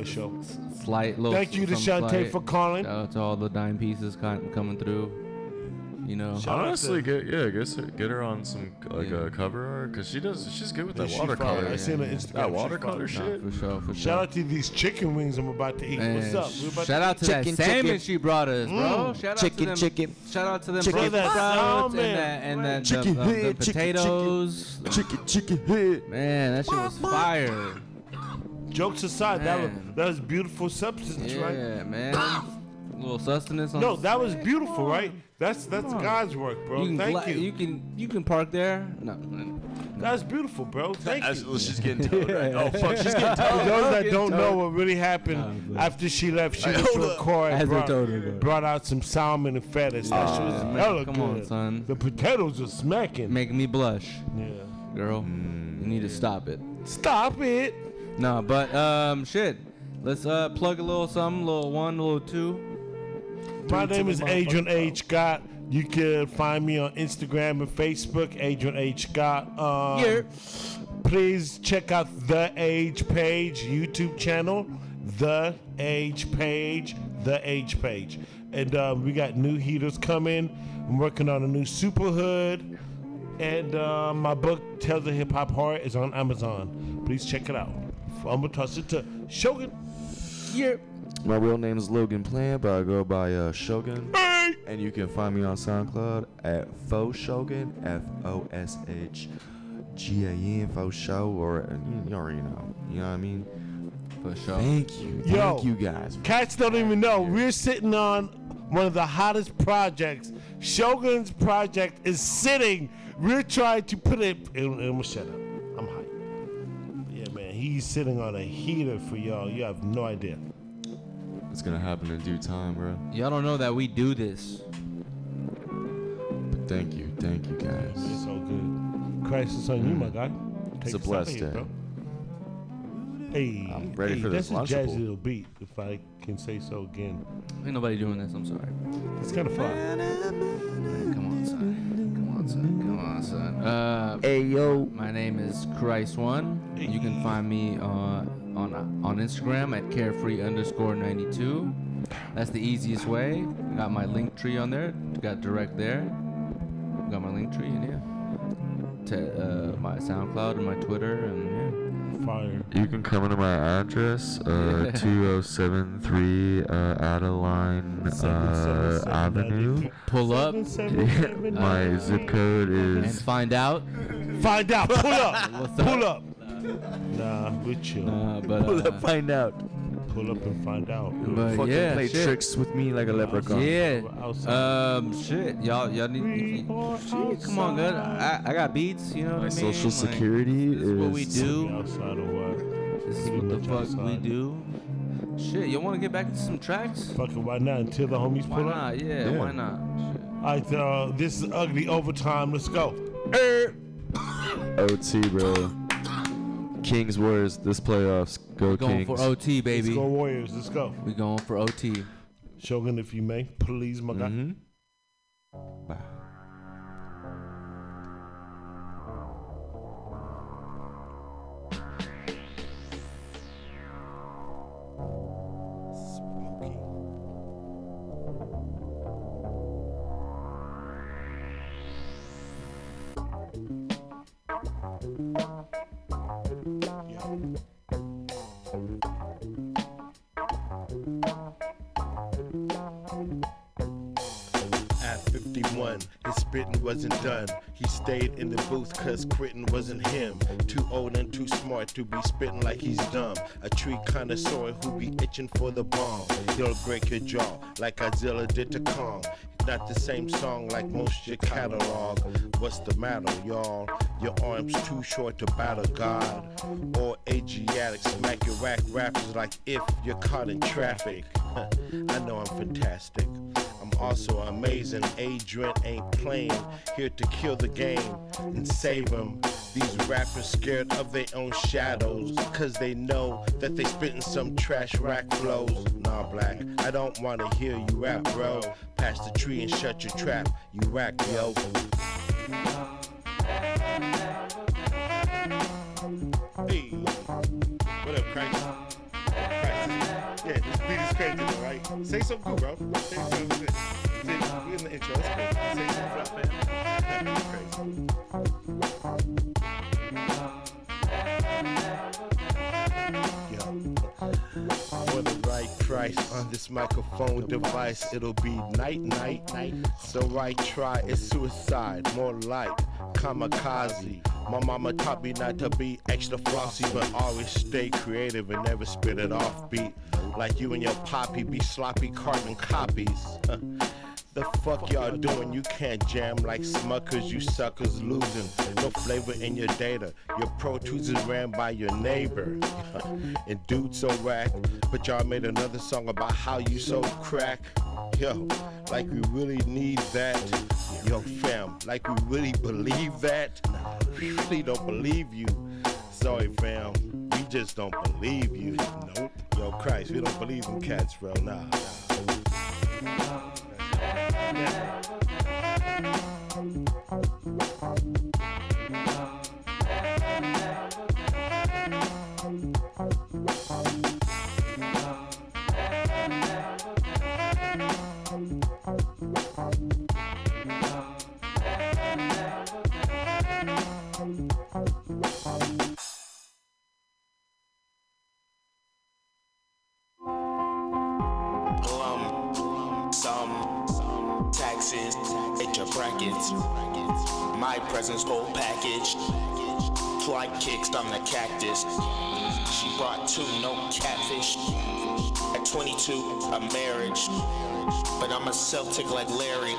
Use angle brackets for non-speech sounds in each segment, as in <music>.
For sure. Slight little. Thank you to Shantae for calling. Shout out to all the dime pieces coming through. You know. Shout Honestly, to- get yeah, get her, get her on some like Yeah. a cover art because she does. She's good with Yeah, that she watercolor. fire. I seen her yeah. Instagram. That watercolor fire. shit. For sure, for sure. Shout out to these chicken wings I'm about to eat. Man, What's up? We about shout to out to Chicken, that salmon chicken. she brought us, bro. Mm. Shout out Chicken, to them. chicken. Shout out to them Chicken. Brussels That salmon. and that and that Chicken the, um, the head, chicken, chicken. potatoes. Chicken, chicken head. Man, that shit was fire. Jokes aside, that was that was beautiful substance, right? Yeah, man. <coughs> little sustenance on No, that was beautiful, right? That's that's God's work, bro. you can Thank gla- you. you can you can park there. No, no. That's beautiful, bro. Thank As, you. she's getting towed, right? Oh fuck, she's getting For those that don't know what really happened Nah, after she left, she Hey, went to a up. car and brought, told her, brought out some salmon and fetish. That shit was man, hella come good. on, son. The potatoes are smacking. Making me blush, yeah. girl. Mm, you need to stop it. Stop it. No, but um, shit. Let's uh plug a little something, little one, little two. My name is Adrian. H. Scott. You can find me on Instagram and Facebook, Adrian H. Scott. Um, Yeah. Please check out The Age Page YouTube channel. The Age Page. The Age Page. And uh, we got new heaters coming. I'm working on a new Super Hood. And uh, my book, Tales of Hip Hop Horror, is on Amazon. Please check it out. I'm going to toss it to Shogun. Yeah. My real name is Logan Plant, but I go by uh, Shogun. Hey! And you can find me on SoundCloud at Faux Shogun, F O S H G A N, Faux Show, or uh, you, you already know. You know what I mean? For sure. Thank you. Yo. Thank you guys. Cats don't even know. We're sitting on one of the hottest projects. Shogun's project is sitting. We're trying to put it. I'm gonna shut up. He's sitting on a heater for y'all. You have no idea. It's gonna happen in due time, bro. Y'all don't know that we do this. But thank you. Thank you guys. It's all good. Christ is on you, my guy. It's a blessed of here, day. bro. Hey, I'm ready hey, for this that's a jazzy little beat, if I can say so again. Ain't nobody doing this. I'm sorry. It's kind of fun. Come on, son. Come on, son. Come on, son. Uh, Hey yo. my name is Christ One. You can find me on on on Instagram at carefree underscore ninety two. That's the easiest way. Got my link tree on there. Got direct there. Got my link tree and yeah. Te- uh, my SoundCloud and my Twitter and Fire. You can come into my address, uh, 2073 uh, Adeline uh, Avenue. Pull up my zip code and is. find out. Find out. Pull up. <laughs> What's up? Pull up. Nah, we chill. Uh, but uh, find out. Pull up and find out. But Fucking yeah, play shit. tricks with me like a leprechaun. Yeah. Outside. Um. Shit. Y'all. Y'all need. If you, shit, come on, good. I, I got beats. You know what My I mean? social Like, security this is what we is- do. outside or what? This is what the much fuck we do. Shit. You want to get back into some tracks? Fuck it, why not? Until the homies Why pull up. not? Yeah. Yeah. Why not? Shit. All right, uh, this is ugly overtime. Let's go. OT, bro. Kings Warriors this playoffs. Go Going Kings. for OT, Let's baby. go Warriors. Let's go. We going for OT. Shogun, if you may, please, my guy. Mhm. Smoky. Wasn't done. He stayed in the booth cause quitting wasn't him. Too old and too smart to be spitting like he's dumb. A tree connoisseur who be itching for the bomb. He'll break your jaw like Godzilla did to Kong. Not the same song like most your catalog. What's the matter, y'all? Your arms too short to battle God. Or Asiatic smack your whack rappers like if you're caught in traffic. <laughs> I know I'm fantastic. Also amazing. Adrian ain't playing, here to kill the game and save them. These rappers scared of their own shadows, cause they know that they spitting some trash rack flows. Nah, black, I don't wanna hear you rap, bro. Pass the tree and shut your trap, you whack, yo. Crazy though, right? Say something cool, bro. Say something. Say, we in the intro. Cool. Say something flop, man. crazy. For right price on this microphone device, it'll be night, night, night. So I try it's suicide, more like kamikaze. My mama taught me not to be extra flossy, but always stay creative and never spit it off beat. Like you and your poppy be sloppy carbon copies. <laughs> The fuck y'all doing? You can't jam like Smuckers, you suckers losing. No flavor in your data. Your Pro Tools is ran by your neighbor. <laughs> and dude so whack, but y'all made another song about how you so crack. Yo, like we really need that. Yo, fam, like we really believe that. We really don't believe you. Sorry, fam, we just don't believe you. Nope. Yo, Christ, we don't believe in cats, bro. Nah. nah. Brackets. Whole package. Flight kicks, I'm the cactus. She brought two, no catfish. At 22, a marriage. But I'm a Celtic like Larry.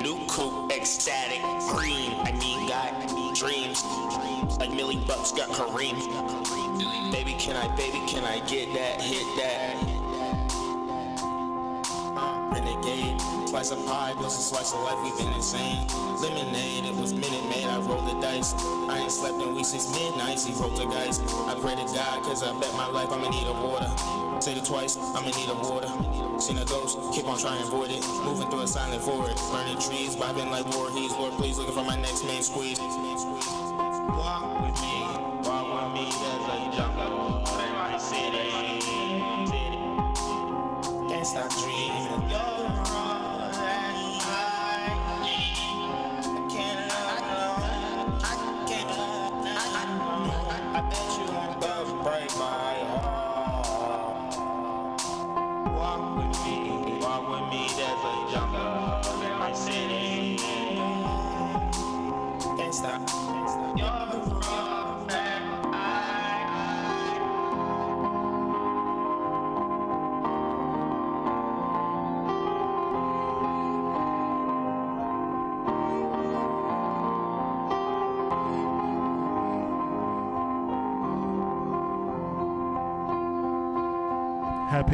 New coupe, ecstatic, green. I mean, got dreams. Like Millie Bucks got Kareem. Baby, can I, baby, can I get that, hit that? Renegade, slice of pie, plus a slice of life, we've been insane. Lemonade, it was Minute Maid, I rolled the dice. I ain't slept in weeks since midnight, the dice. I pray to God, cause I bet my life I'ma need a water. Say it twice, I'ma need a water. Seen a ghost, keep on trying to avoid it. Moving through a silent forest, Burning trees, vibing like Voorhees. Lord, please looking for my next main squeeze. Walk with me,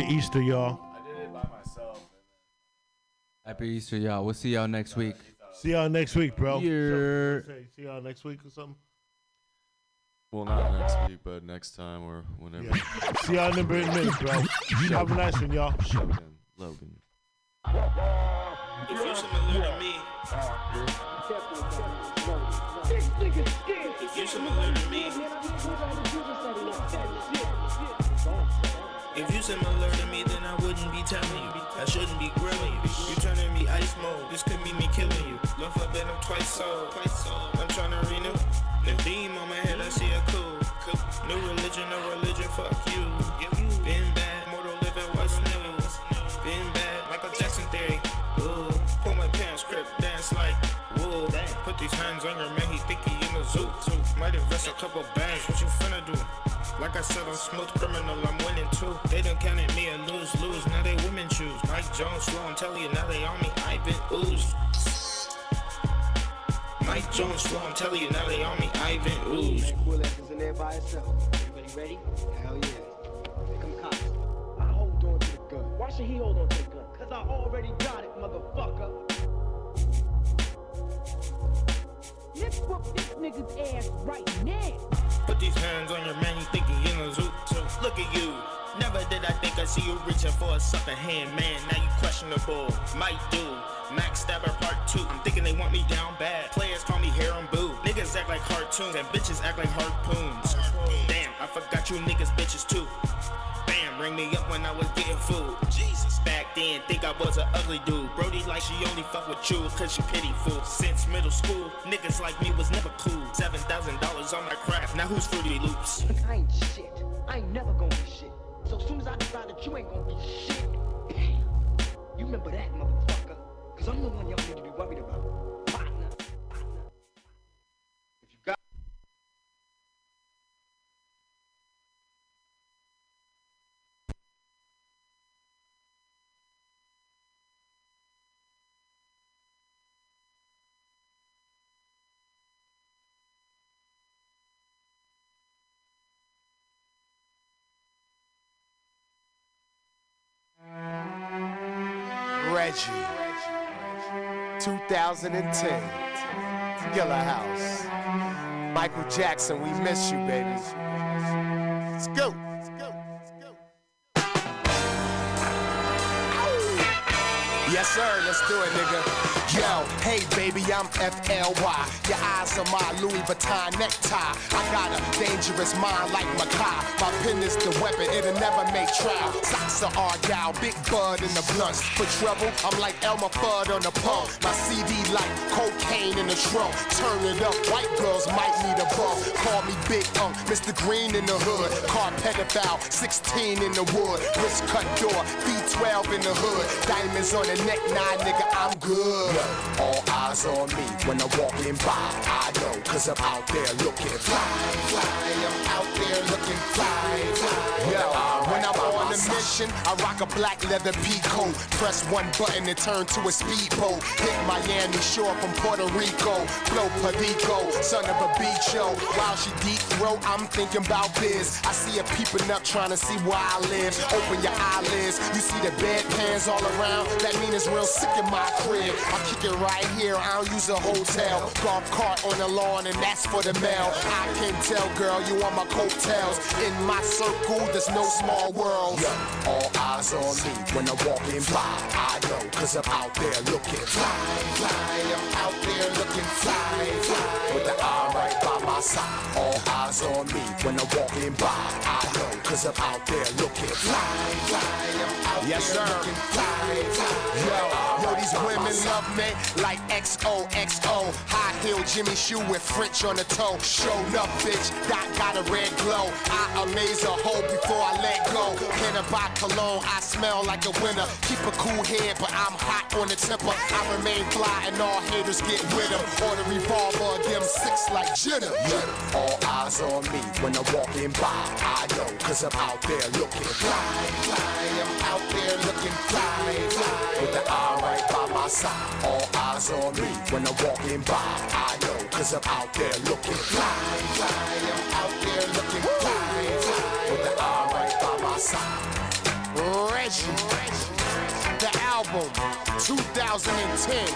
Happy Easter, y'all. I did it by myself. Happy Easter, y'all. We'll see y'all next week. See y'all next week, bro. Yeah. Say, See y'all next week or something. Well, not next week, but next time or whenever. Yeah. See y'all in a minute, bro. Have a nice one, y'all. Twice so. I'm trying to renew. The beam on my head, I see a cool. New religion, no religion, fuck you. Been bad, mortal living, what's new? Been bad, Michael Jackson theory. Ooh, pull my pants, crip, dance like woo. Put these hands on your man, he think he in the zoo. Might invest a couple bands, what you finna do? Like I said, I'm smooth criminal, I'm winning too. They done counted me a lose lose, now they women choose. Mike Jones, slow, I'm telling you, now they on me. I've been oozed. Slow, I'm telling you, now they on me. Been cool in there by itself. Everybody ready? Hell yeah. Come. I hold on to the gun. Why should he hold on to the gun? Cause I already got it, motherfucker. Let's this nigga's ass right now. Put these hands on your man, you think he in a zoo. So look at you. Never did I think I'd see you reaching for a sucker hand, man. Now you questionable. Might do. Max Stabber Part 2. I'm thinking they want me down bad. Players call me hair and boo. Niggas act like cartoons and bitches act like harpoons. Damn, I forgot you niggas bitches too. Bam, ring me up when I was getting food. Jesus. Back then, think I was an ugly dude. Brody like she only fuck with you cause she pity fool. Since middle school, niggas like me was never cool. Seven thousand dollars on my craft. Now who's Fruity Loops? I ain't shit. I ain't never gonna be shit. So soon as I decide that you ain't gonna be shit, you remember that, motherfucker. Cause I'm the one y'all need to be worried about. Reggie. 2010. Gilla House. Michael Jackson, we miss you, baby. Let's go. Let's go, let's go. Yes, sir. Let's do it, nigga. Yo, hey, baby, I'm FLY. Your eyes are my Louis Vuitton necktie. I got a dangerous mind like Makai. My pen is the weapon, it'll never make trial. Socks are Argyle, big bud in the blunts. For trouble, I'm like Elmer Fudd on the pump. My CD like cocaine in the trunk. Turn it up, white girls might need a bump. Call me Big Unk, Mr. Green in the hood. Car pedophile, 16 in the wood. Wrist cut door, B12 in the hood. Diamonds on the neck, nah, nigga, I'm good. All eyes on me when I'm walking by. I know, cause I'm out there looking fly, fly. I'm out there looking fly, fly. Yo, when I'm a mission, I rock a black leather peacoat. Press one button and turn to a speedboat. Hit Miami shore from Puerto Rico. Flow Perico, son of a beach show. While she deep throat, I'm thinking about biz. I see her peeping up trying to see where I live. Open your eyelids, you see the bedpans all around. That mean it's real sick in my crib. I kick it right here, I don't use a hotel. Golf cart on the lawn, and that's for the mail. I can tell, girl, you on my coattails. In my circle, there's no small world. All eyes on me when I'm walking by. I know, cause I'm out there looking fly, fly. I'm out there looking fly, fly. With the eye right by my side. All eyes on me when I'm walking by. I know, cause I'm out there looking fly, fly. I'm out yes, there sir. looking fly, fly. Yo, yo, these women love me like XOXO. High heel Jimmy Choo with French on the toe. Show up, bitch. Dot got a red glow. I amaze a hoe before I let go. Can I buy cologne? I smell like a winner. Keep a cool head, but I'm hot on the temper. I remain fly and all haters get with them. Or the revolver, them six like Jenna. Yeah. All eyes on me when I'm walking by. I know, cause I'm out there looking fly, fly. I'm out there looking fly, fly. With the eye right by my side. All eyes on me when I'm walking by. I know, cause I'm out there looking fly, fly. I'm out there looking fly, fly. With the eye right by my side. Reggie, the album 2010.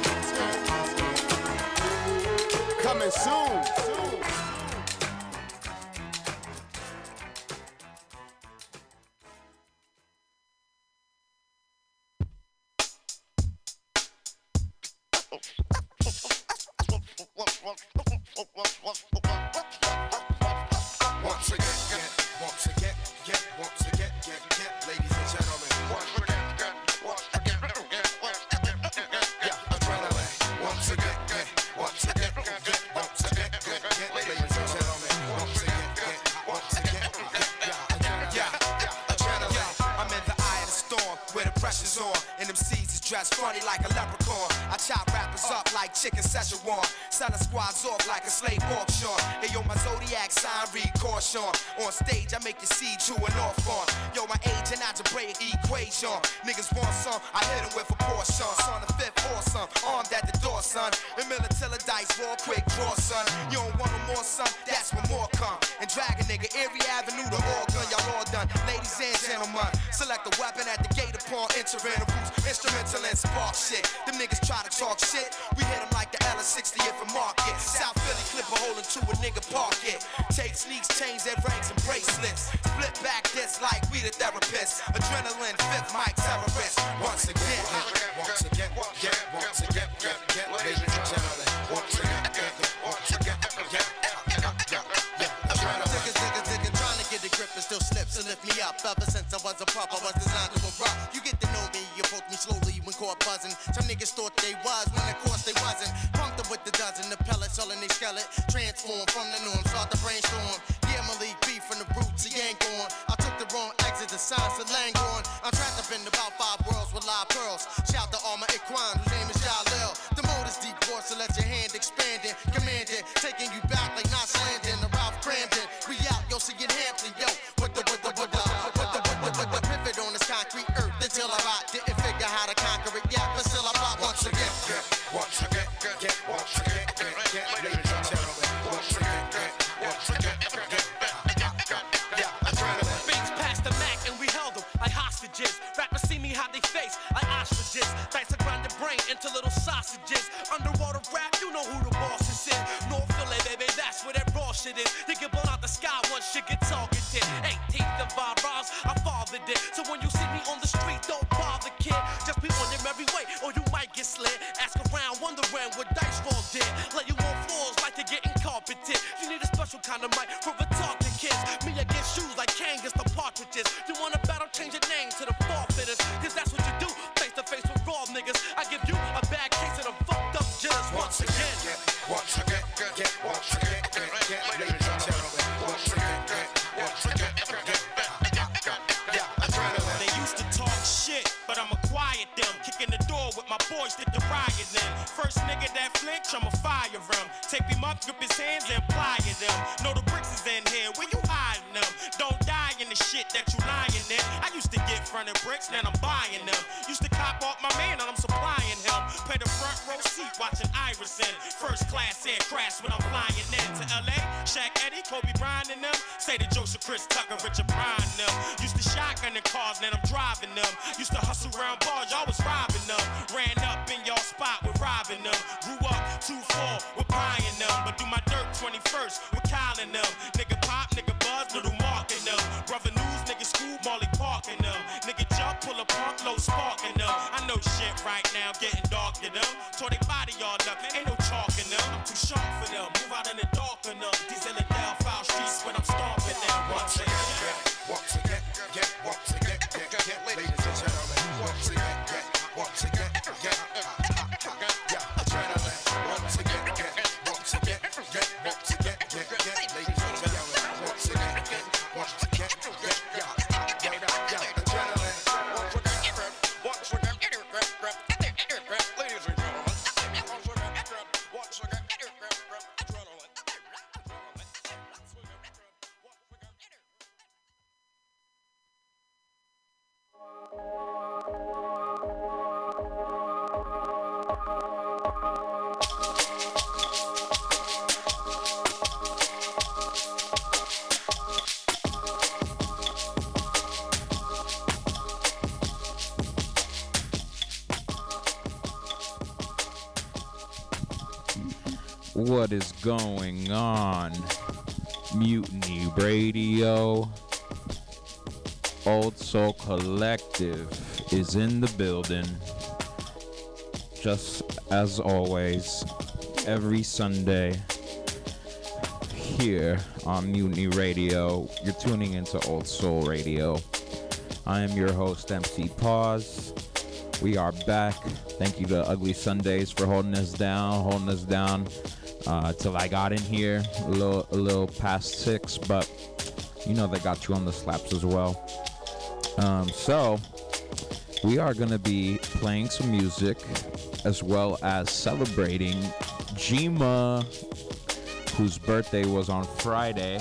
Coming soon. Once again, once again, once again, ladies and gentlemen. Once again, once again, once again, yeah, adrenaline. Once again, once again, once again, ladies and gentlemen. Once again, once again, yeah, yeah, adrenaline. I'm in the eye of the storm where the pressure's on. And them is dressed funny like a leprechaun. I chop rappers up like chicken Szechuan. Selling squads off like a slave auction. Hey yo, my zodiac sign read caution. On stage, I make you see true and off on. Yo, my age and algebraic equation. Niggas want some, I hit 'em with a portion. Son of fifth awesome, armed at the door, son. And Militilla dice, roll quick, draw, son. You don't want no more, son, that's when more come. And drag a nigga, every Avenue to Oregon, y'all all done. Ladies and gentlemen, select a weapon at the gate upon entering the roots. Instrumental and spark shit. Them niggas try to talk shit. We hit 'em like the L60 if a market. South Philly clip a hole into a nigga park it. Take sneaks, chains, and rings and bracelets. Split back this like we the therapists. Adrenaline, fifth mic terrorist. Once again, Once again, get, once again, get, get, ladies and gentlemen. Lift me up. Ever since I was a the pup, I was designed to erupt. You get to know me, you approach me slowly when caught buzzing. Some niggas thought they was, when of course they wasn't. Pumped up with the dozen, the pellets all in they skeleton. Transform from the norm, start to brainstorm. Yeah, Malik B from the roots, he ain't gone. I took the wrong exit, the signs of Langhorne. I'm trapped up in about five worlds with live pearls. Shout to all my Ikhwan, whose name is Jalil. The mode is deep voice, so let your hand expand it. Command it, taking you back like not landing. The Ralph Kramden, we out, yo, see it Hampton, yo. Raw. They get blown out the sky once shit get targeted. 18th of our rhymes, I fathered it. So when you What is going on? Mutiny Radio. Old Soul Collective is in the building. Just as always, every Sunday here on Mutiny Radio. You're tuning into Old Soul Radio. I am your host, MC Pause. We are back. Thank you to Ugly Sundays for holding us down, holding us down uh, till I got in here a little, a little past six, but you know they got you on the slaps as well. Um, so we are going to be playing some music as well as celebrating Jima, whose birthday was on Friday.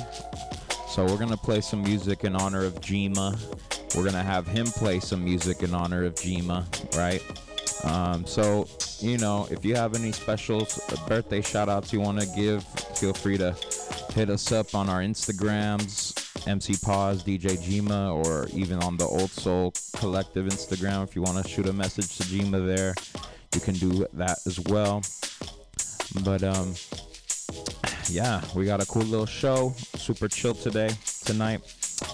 So we're going to play some music in honor of Jima. We're going to have him play some music in honor of Jima, right? Um, so, you know, if you have any specials, birthday shout outs you want to give, feel free to hit us up on our Instagrams, MC Pause, DJ Jima, or even on the Old Soul Collective Instagram. If you want to shoot a message to Jima there, you can do that as well. But, um, yeah, we got a cool little show. Super chill today, tonight.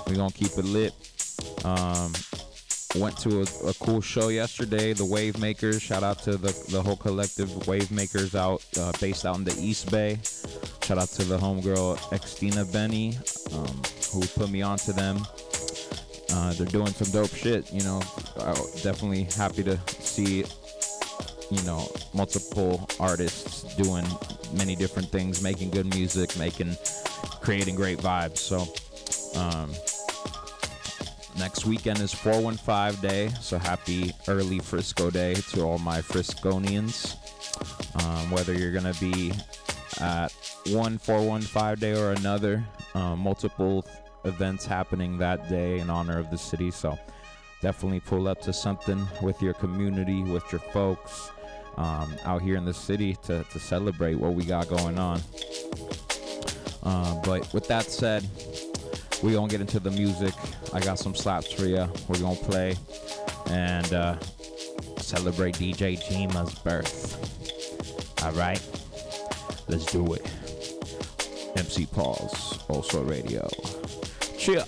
We're gonna keep it lit. Um, Went to a, a, cool show yesterday, the Wave Makers. Shout out to the, the whole collective Wave Makers out uh, based out in the East Bay. Shout out to the homegirl Extina Benny, um, who put me on to them. Uh, they're doing some dope shit, you know. I, definitely happy to see, you know, multiple artists doing many different things, making good music, making, creating great vibes. So, um, Next weekend is 415 Day, so happy early Frisco Day to all my Frisconians. Um, whether you're going to be at one 415 Day or another, uh, multiple th- events happening that day in honor of the city, so definitely pull up to something with your community, with your folks um, out here in the city to, to celebrate what we got going on. Uh, but with that said, we're going to get into the music. I got some slaps for you. We're going to play and uh, celebrate DJ Jima's birth. All right? Let's do it. MC Pause Also Radio. Cheer.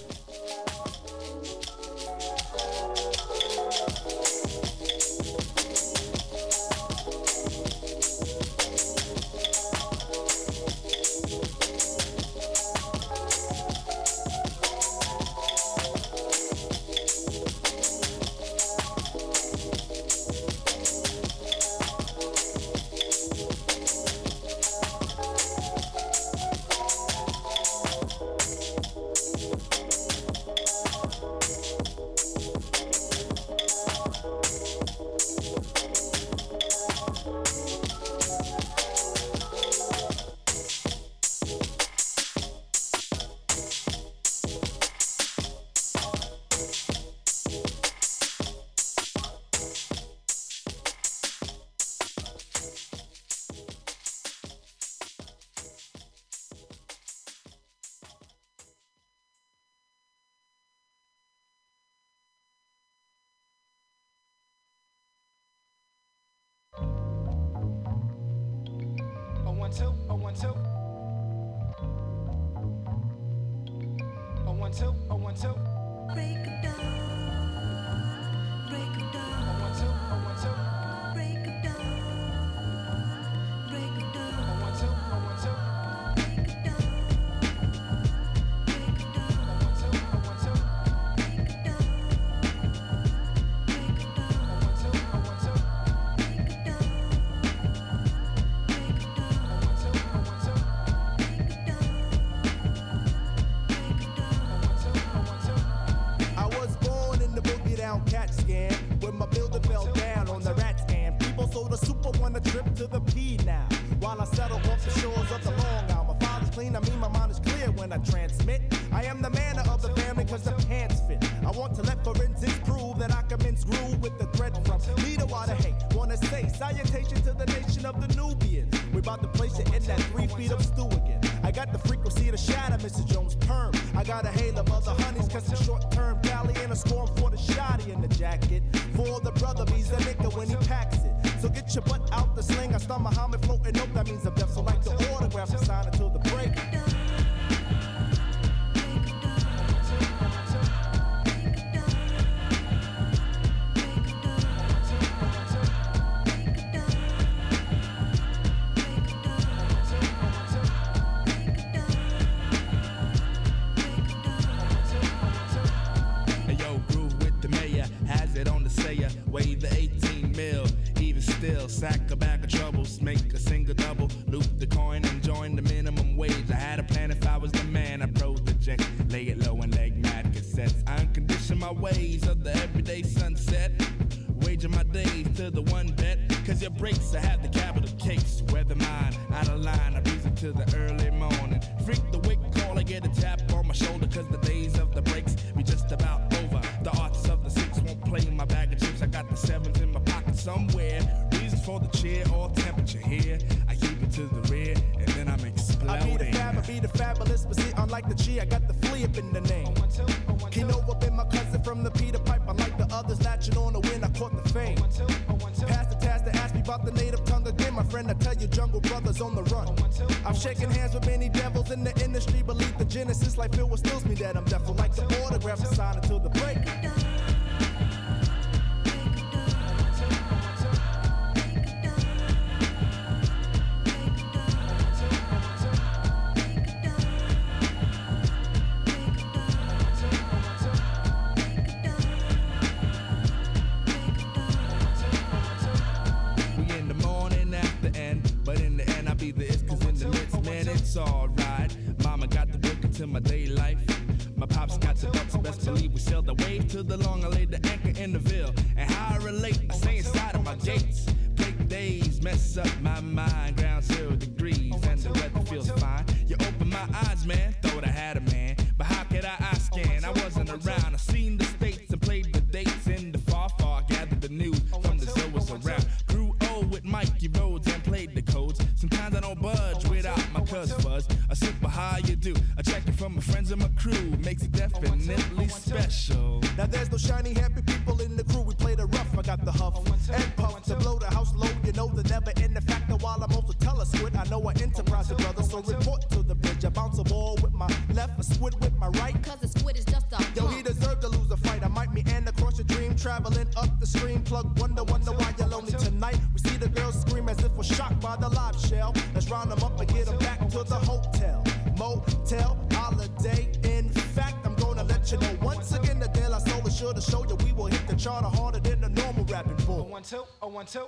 life filled with will hit the charter harder than the normal rapping bull. One, two, oh, one, two.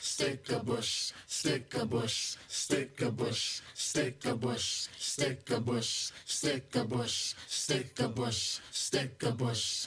stick a bush, stick a bush, stick a bush, stick a bush, stick a bush, stick a bush, stick a bush, stick a bush.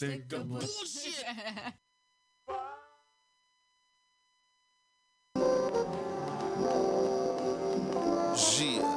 sick, of bullshit. Gia.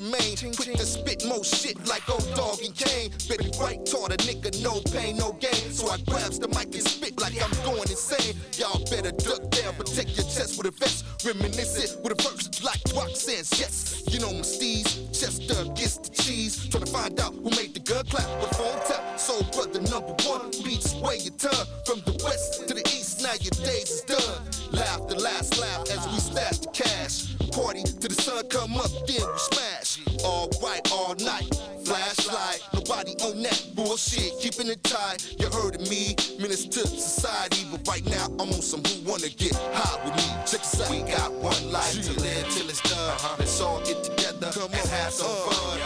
Remain. Quick to spit more shit like old dog and cane. Baby white taught a nigga no pain, no gain. So I grabs the mic and spit like I'm going insane. Y'all better duck down, protect your chest with a vest. Reminisce it with a verse like Roxanne's. Yes, you know my steez. Chester gets the cheese. Trying to find out who made the gun clap with phone tap. So brother number one, beats way you turn from the west to the east. Now your days is done. Laugh the last laugh as we stash the cash. Party till the sun come up, then we smash. All right, all night. Flashlight, nobody on that bullshit. Keeping it tight. You heard of me, menace to society. But right now, I'm on some who wanna get high with me. Check this out. We got one life to live till it's done. Uh-huh. Let's all get together come and have some uh. fun.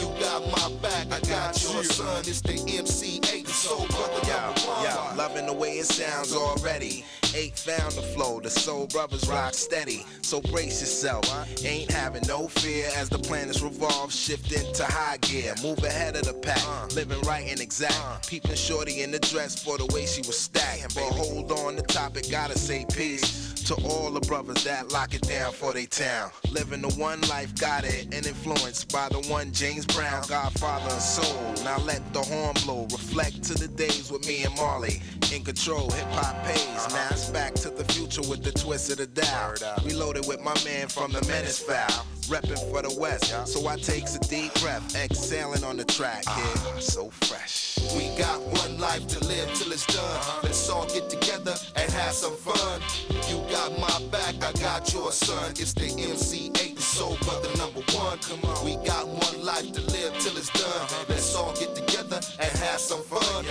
You got my back, I got your son. It's the MC Eiht, the soul brother one. Yo, loving the way it sounds already. Eight found the flow, the soul brothers rock steady. So brace yourself, ain't having no fear as the planets revolve, shifting to high gear. Move ahead of the pack, uh. living right and exact. Uh. Peeping shorty in the dress for the way she was stacked. But hold on, the topic gotta say peace. To all the brothers that lock it down for they town. Living the one life, got it, and influenced by the one James Brown, Godfather and soul. Now let the horn blow, reflect to the days with me and Marley. In control, hip hop pays. Now it's back to the future with the twist of the dial. Reloaded with my man from the Menace Foul. Reppin' for the West, so I takes a deep breath, exhaling on the track. Yeah, so fresh. We got one life to live till it's done. Uh-huh. Let's all get together and have some fun. You got my back, I got your son. It's the MC Eiht, the soul brother number one. Come on, we got one life to live till it's done. Let's all get together and have some fun.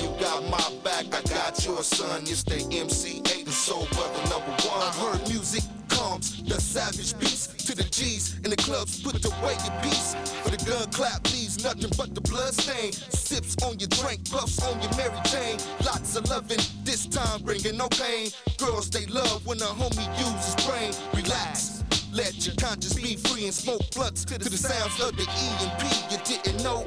You got my back, I got your son. It's the MC Eiht, the soul brother number one. I heard music calms the savage beats to the G's in the clubs put away your piece. For the gun clap leaves nothing but the blood stain. Sips on your drink, bluffs on your Mary Jane. Lots of loving, this time bringing no pain. Girls they love when a homie uses brain. Relax. Let your conscience be free and smoke blunts to the sounds of the E and P. You didn't know.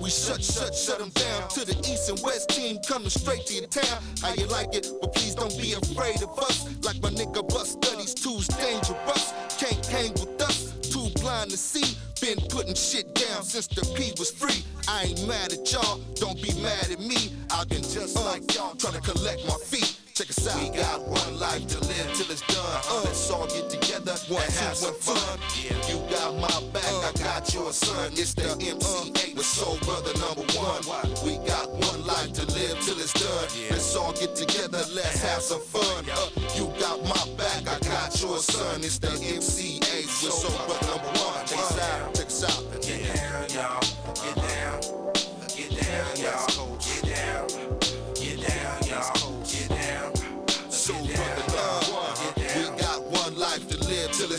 We shut, shut, shut them down. To the east and west team coming straight to your town. How you like it? But please don't be afraid of us. Like my nigga bus studies, two's dangerous. Can't hang with us, too blind to see. Been putting shit down since the P was free. I ain't mad at y'all, don't be mad at me. I've been just like y'all, trying to collect my feet. Check us out. We got one life to live till it's done. Uh, let's all get together one, and have some fun. Yeah, you got my back, I got your son. It's the MC Eiht with Soul Brother number one. We got one life to live till it's done. Let's all get together, let's have some fun. Uh, you got my back, I got your son. It's the MC Eiht with Soul Brother number one. Check us out, check us out. Get down, y'all. Get down. Get down, y'all.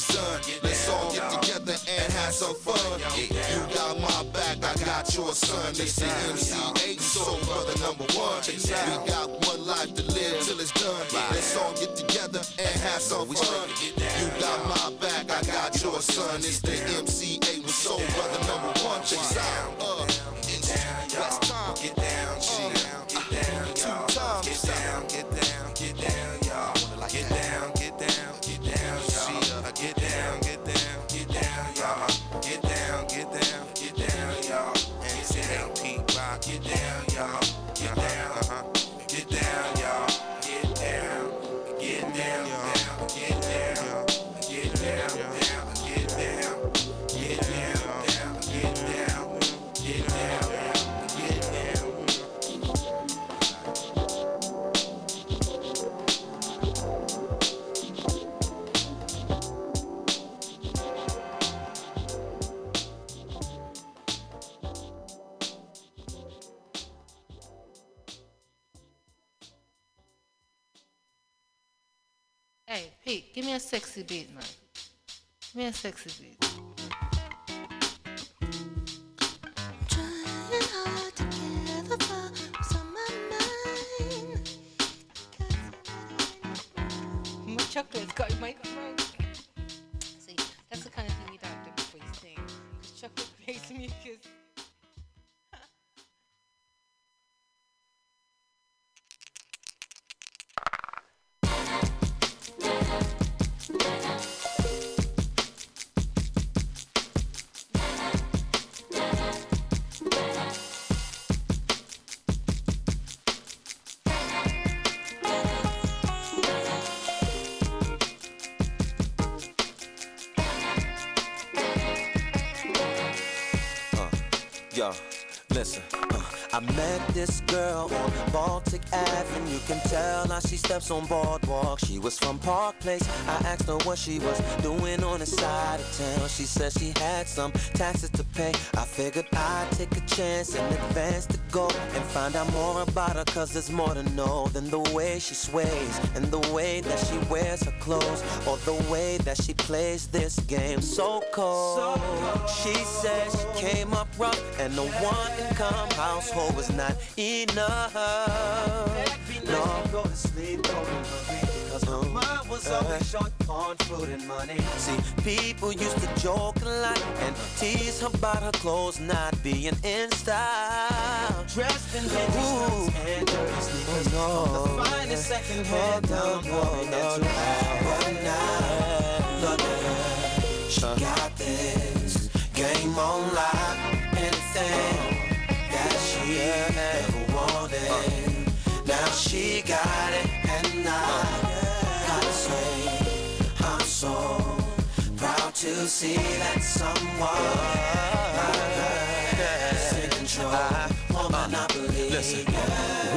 Done. Let's all get together and have some fun. You got my back, I got your son. It's the MC Eiht Soul Brother number one. We got one life to live till it's done. Let's all get together and have some fun. You got my back, I got your son. It's the MC Eiht with Soul Brother number one. Check out. Me a sexy beat, man. Give me a sexy beat. My chocolate's got my mind. See, that's the kind of thing you don't do before you sing. Because chocolate makes mucus. Steps on boardwalk. She was from Park Place. I asked her what she was doing on the side of town. She said she had some taxes to pay. I figured I'd take a chance in advance to go and find out more about her. Cause there's more to know than the way she sways and the way that she wears her clothes or the way that she plays this game so cold. She said she came up rough and the one income household was not enough. No, go to sleep, don't worry. Cause my mind was always uh-huh. short on food and money. See, people used to joke a lot and tease her about her clothes not being in style. Dressed in Ooh. and dirty sneakers. Oh, no. The finest second hand Oh, down no, no, no. But now, look at her. She uh-huh. got this game on lock. Anything uh-huh. that she ever wanted. Now she got it, and I gotta say, I'm so proud to see that someone like her is in control. Woman, I believe. Listen.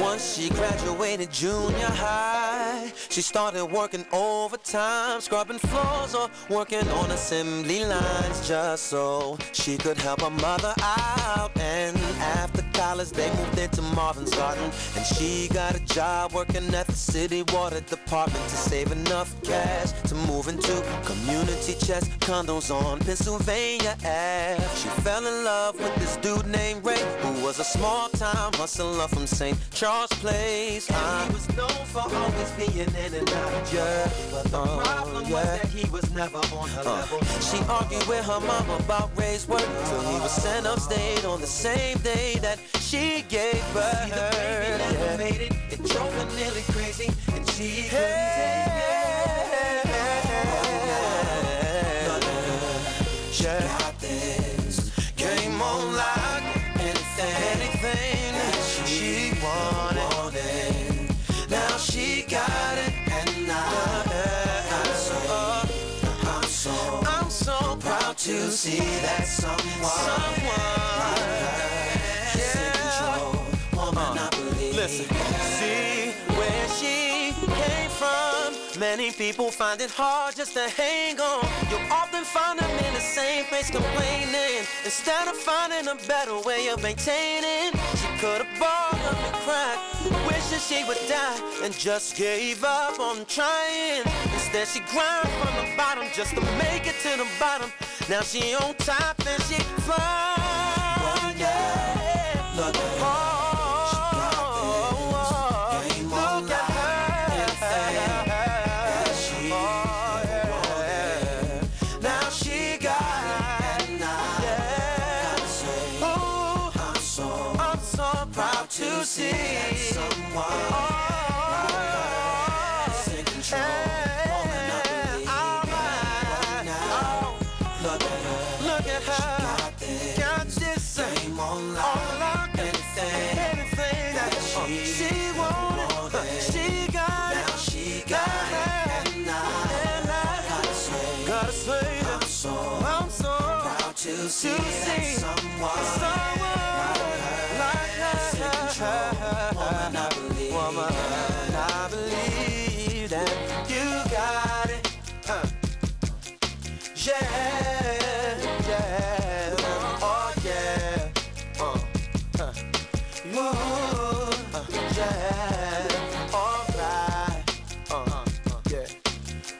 Once she graduated junior high, she started working overtime, scrubbing floors or working on assembly lines just so she could help her mother out. And after college, they moved into Marvin's Garden. And she got a job working at the city water department to save enough cash to move into community chest condos on Pennsylvania Ave. She fell in love with this dude named Ray, who was a small time hustler from St. Charles Place. And he was known for always being in and out, yeah. But the problem was that he was never on her uh. level. She argued with her mom about Ray's work till he was sent upstate on the same day that she gave birth. The baby never made it. It drove her nearly crazy, and she couldn't take it. She got this game on lock. Anything, anything that she wanted. Now she got it, and now I'm so, I'm so, I'm so proud to see that someone, someone, Many people find it hard just to hang on. You'll often find them in the same place complaining. Instead of finding a better way of maintaining, she could have bought up and cried, wishing she would die, and just gave up on trying. Instead, she grind from the bottom just to make it to the bottom. Now she on top and she fly. Yeah. Look at. Look to see, that someone, someone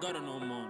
gutter no more.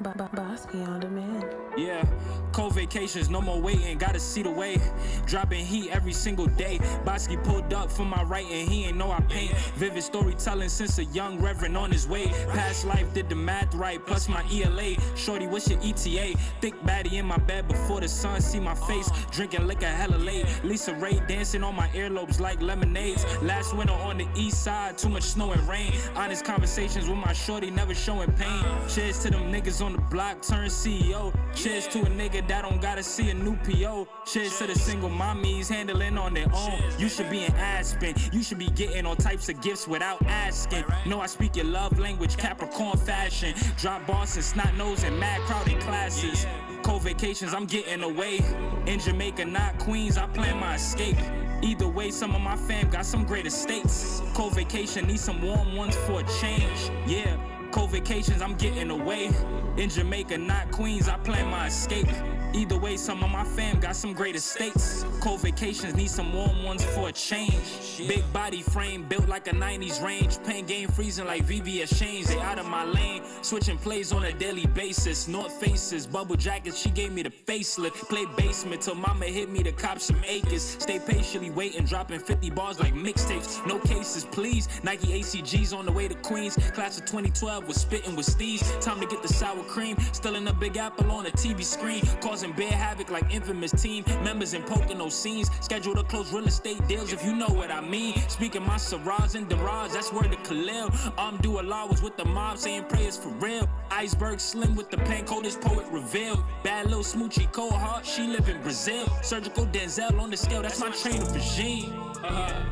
no. Bosky on demand. Yeah, cold vacations, no more waiting, gotta see the way. Dropping heat every single day. Bosky pulled up for my right and he ain't know I paint. Vivid storytelling since a young reverend on his way. Past life did the math right, plus my ELA. Shorty, what's your ETA? Thick baddie in my bed before the sun see my face. Drinking liquor hella late. Lisa Ray dancing on my earlobes like lemonades. Last winter on the east side, too much snow and rain. Honest conversations with my shorty, never showing pain. Cheers to them niggas on the block, turn CEO. Cheers to a nigga that don't gotta see a new PO. Cheers to the single mommies handling on their own. You should be in Aspen. You should be getting all types of gifts without asking. No, I speak your love language, Capricorn fashion. Drop boss and snot nose and mad crowded classes. Cold vacations, I'm getting away. In Jamaica, not Queens, I plan my escape. Either way, some of my fam got some great estates. Cold vacation, need some warm ones for a change. Yeah, cold vacations, I'm getting away. In Jamaica, not Queens, I plan my escape. Either way, some of my fam got some great estates. Cold vacations, need some warm ones for a change. Big body frame, built like a 90s range. Pain game freezing like VVS chains. They out of my lane. Switching plays on a daily basis. North faces, bubble jackets, she gave me the facelift. Play basement till mama hit me to cop some acres. Stay patiently waiting, dropping 50 bars like mixtapes. No cases, please. Nike ACGs on the way to Queens. Class of 2012 was spitting with steez. Time to get the sour cream. Still in the big apple on the TV screen. Causing bare havoc like infamous team members in Pocono scenes. Scheduled to close real estate deals if you know what I mean. Speaking my Saraz and Daraz, that's word to Khalil. Um Allah was with the mob saying prayers for real. Iceberg slim with the pen, coldest poet revealed. Bad little smoochy, cold heart, she live in Brazil. Surgical Denzel on the scale, that's my train of regime. Uh,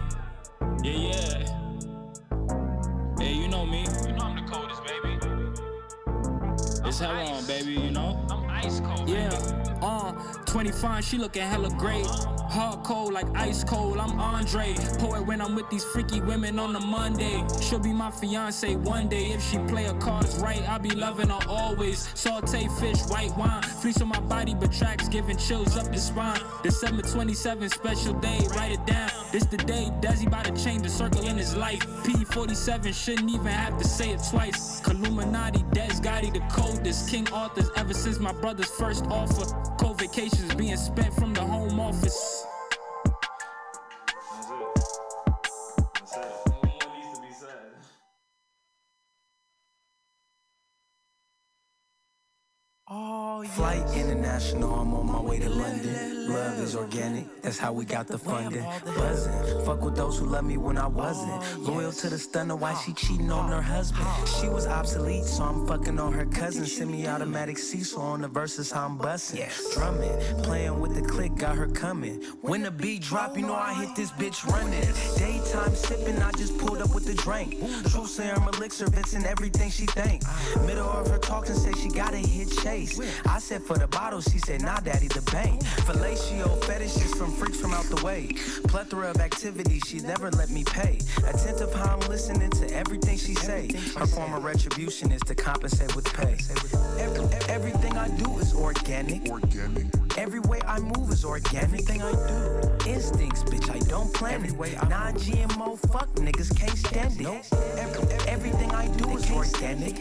yeah, yeah. Yeah, you know me. You know I'm the coldest, baby. It's hell on, baby, you know? Yeah, uh, 25, she looking hella great. Hard cold like ice cold, I'm Andre. Poet when I'm with these freaky women on a Monday. She'll be my fiance one day. If she play her cards right, I'll be loving her always. Saute fish, white wine. Fleece on my body, but tracks giving chills up the spine. December 27th, special day, write it down. This the day Desi about to change the circle in his life. P47 shouldn't even have to say it twice. Illuminati, Des Gotti, the coldest. King Arthur's ever since my brother's first offer. Co vacations being spent from the home office. Oh, Flight international, I'm on my way to London. Love is organic, that's how we got the funding. Buzzing, fuck with those who love me when I wasn't. Loyal to the stunner, why she cheating on her husband? She was obsolete, so I'm fucking on her cousin. Semi automatic Cecil on the verses, how I'm busting. Drumming, playing with the click, got her coming. When the beat drop, you know I hit this bitch running. Daytime sipping, I just pulled up with the drink. True serum elixir, it's in everything she think. Middle of her talking, say she gotta hit chase. I said for the bottle, she said nah, daddy, the bank. Fellatio fetishes from freaks from out the way. Plethora of activities, she never let me pay. Attentive how I'm listening to everything she say. Her form of retribution is to compensate with pay. Every, everything I do is organic. Organic. Every way I move is organic. Everything I do. Instincts, bitch, I don't plan Every way I Non-GMO, fuck niggas can't stand it. Every, everything I do is organic.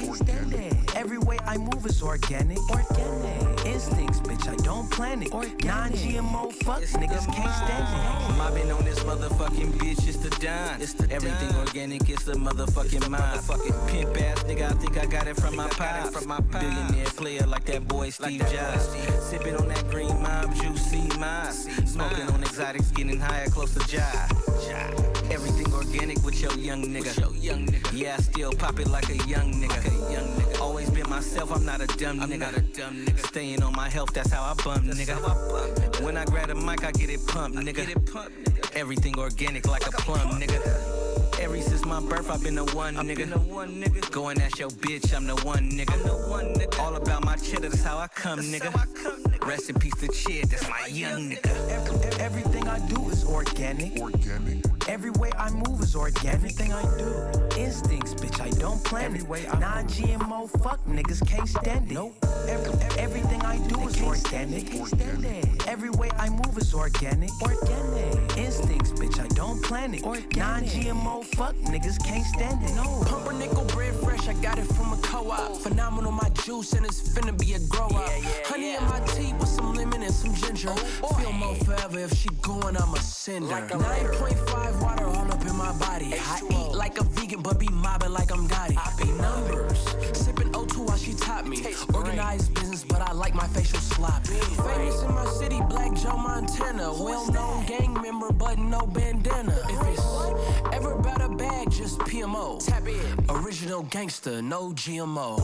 Every way I move is organic. Organic. Instincts, bitch, I don't plan it. Non-GMO, fuck niggas can't stand it. Mobbing on this motherfucking bitch, it's the dime. It's the Everything organic, it's the motherfucking mind. Motherfucking pimp ass nigga, I think I got it from my pops. From my Billionaire player like that boy Steve Jobs. Sipping on that green mob juice, see mine. Smoking on exotics, getting higher, close to jive. Everything organic with your young nigga. Your young nigga. Yeah, I still pop it like a young nigga. Always been myself, I'm not a dumb nigga. Staying on my health, that's how I bum, nigga. When I grab a mic, I get it pumped, nigga. Everything organic like a plum, nigga. Ever since my birth, I've been the one nigga. Going at your bitch, I'm the one nigga. All about my cheddar, that's how I come, nigga. Rest in peace to Chid, that's my young nigga. Everything I do is organic. Organic. Every way I move is organic. Everything I do. Instincts, bitch, I don't plan Every way I Non-GMO, fuck niggas can't stand it. Nope. Every, everything I do is organic. Every way I move is organic. Organic. Instincts, bitch, I don't plan it. Organic. Non-GMO, fuck niggas can't stand it. No. Pumpernickel bread fresh, I got it from a co-op. Phenomenal, my juice, and it's finna be a grow up. Honey in my tea with some lemon and some ginger. Feel more forever if she going, I'ma send her. 9.5 water all up in my body. I eat like a vegan, but be mobbing like I'm Gotti. I be numbers, sipping O2 while she top me. Organized business, I like my facial sloppy. Famous in my city, Black Joe Montana. Well-known gang member, but no bandana. If it's ever about a bag, just PMO. Tap in. Original gangster, no GMO.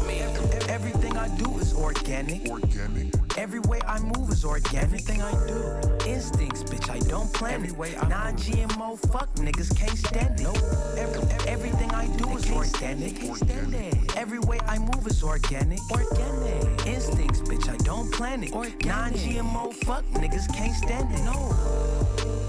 Everything I do is organic. Organic. Every way I move is organic. Everything I do. Instincts, bitch, I don't plan Every way I Non-GMO, fuck niggas can't stand it. Nope. Every, everything I do is organic. organic. Every way I move is organic. Organic. Instincts, bitch, I don't plan it. Non-GMO, fuck niggas can't stand it. No.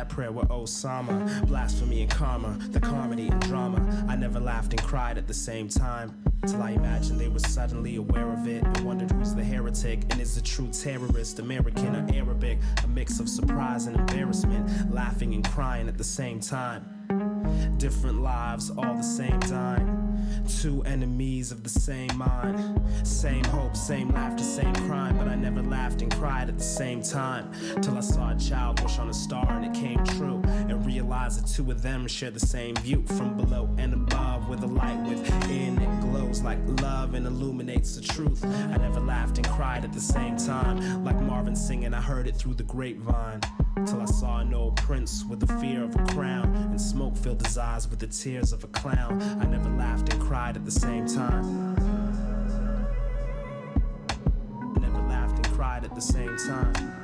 That prayer with Osama. Blasphemy and karma, the comedy and drama. I never laughed and cried at the same time. Till I imagined they were suddenly aware of it and wondered who's the heretic and is the true terrorist, American or Arabic. A mix of surprise and embarrassment, laughing and crying at the same time. Different lives, all the same dime. Two enemies of the same mind. Same hope, same laughter, same crime. But I never laughed and cried at the same time. Till I saw a child wish on a star and it came true. And realized the two of them share the same view from below and above. With a light within it glows like love and illuminates the truth. I never laughed and cried at the same time. Like Marvin singing, I heard it through the grapevine. Till I saw an old prince with the fear of a crown. And smoke filled his eyes with the tears of a clown. I never laughed and cried at the same time. I Never laughed and cried at the same time.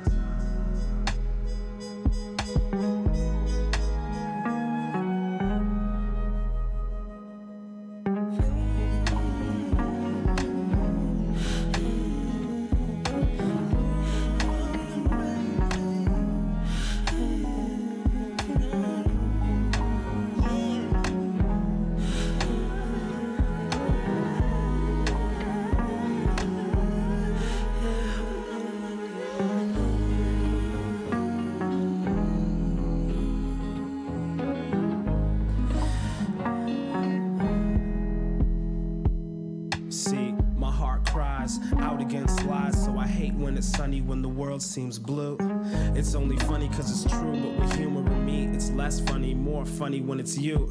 Funny, when it's you.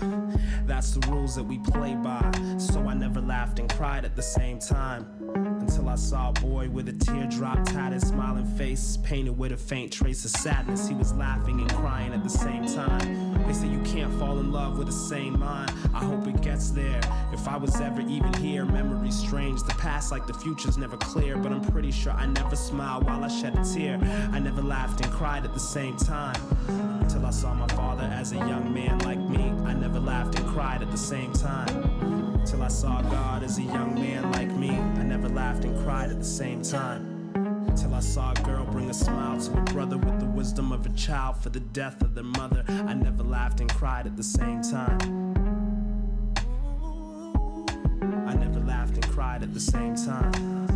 That's the rules that we play by, so I never laughed and cried at the same time. Until I saw a boy with a teardrop tatted, smiling face, painted with a faint trace of sadness. He was laughing and crying at the same time. They say you can't fall in love with the same mind. I hope it gets there. If I was ever even here, memories strange. The past, like the future's never clear, but I'm pretty sure I never smiled while I shed a tear. I never laughed and cried at the same time. Until I saw my father as a young man like me. I never laughed and cried at the same time. Till I saw God as a young man like me. I never laughed and cried at the same time. Till I saw a girl bring a smile to a brother with the wisdom of a child for the death of their mother. I never laughed and cried at the same time. I never laughed and cried at the same time.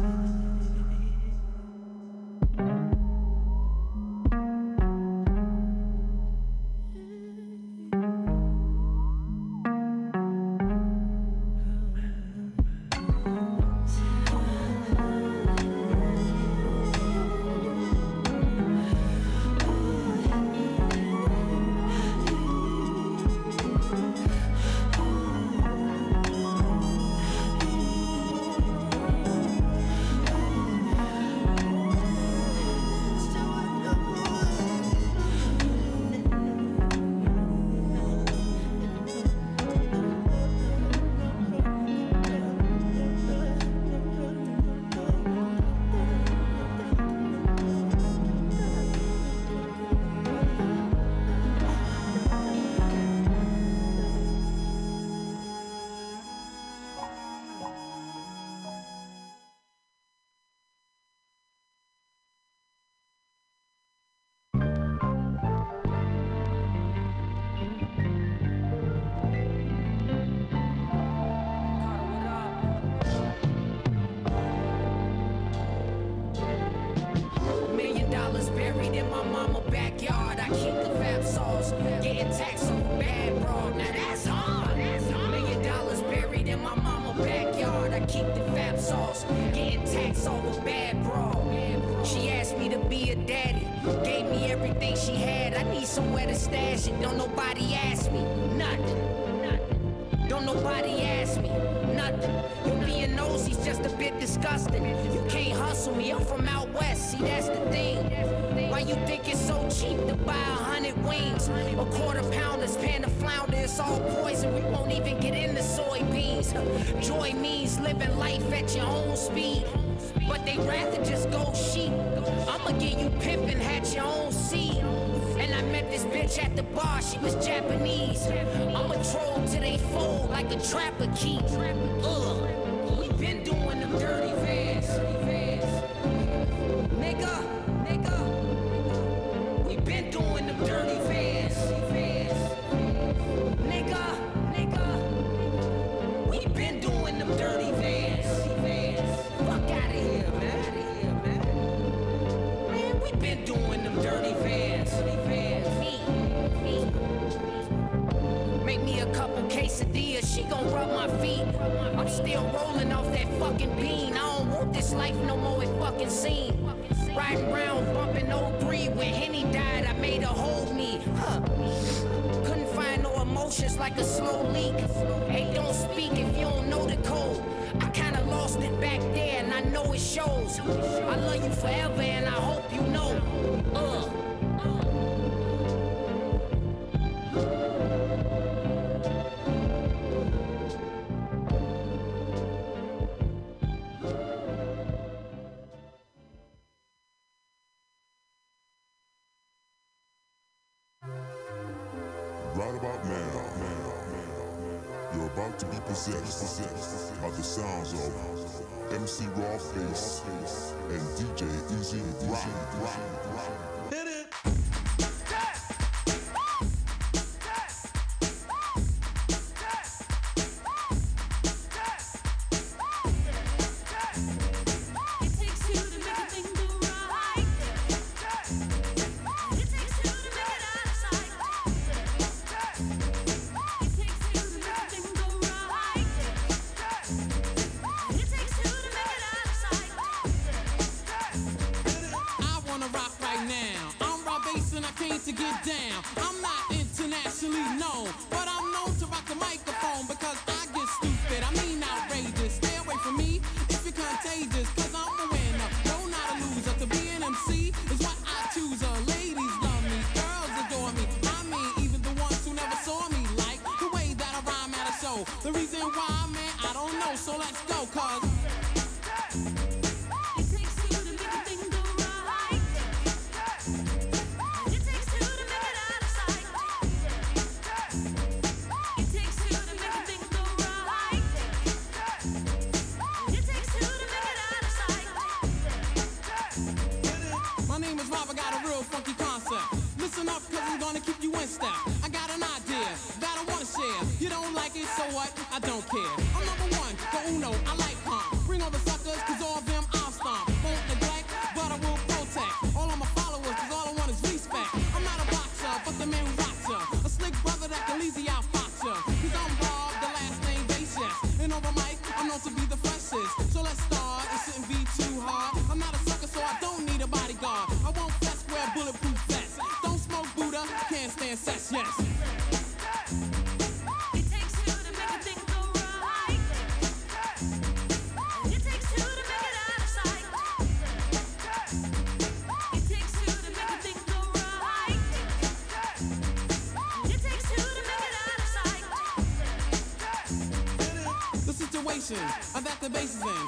She was Japanese. I'm a troll till they fold like a trapper key. like a slow leak. Hey, don't speak if you don't know the code. I kinda lost it back there, and I know it shows. I love you forever, and I hope. the sounds of MC Raw Face and DJ Easy Rock. I'm at the bases in.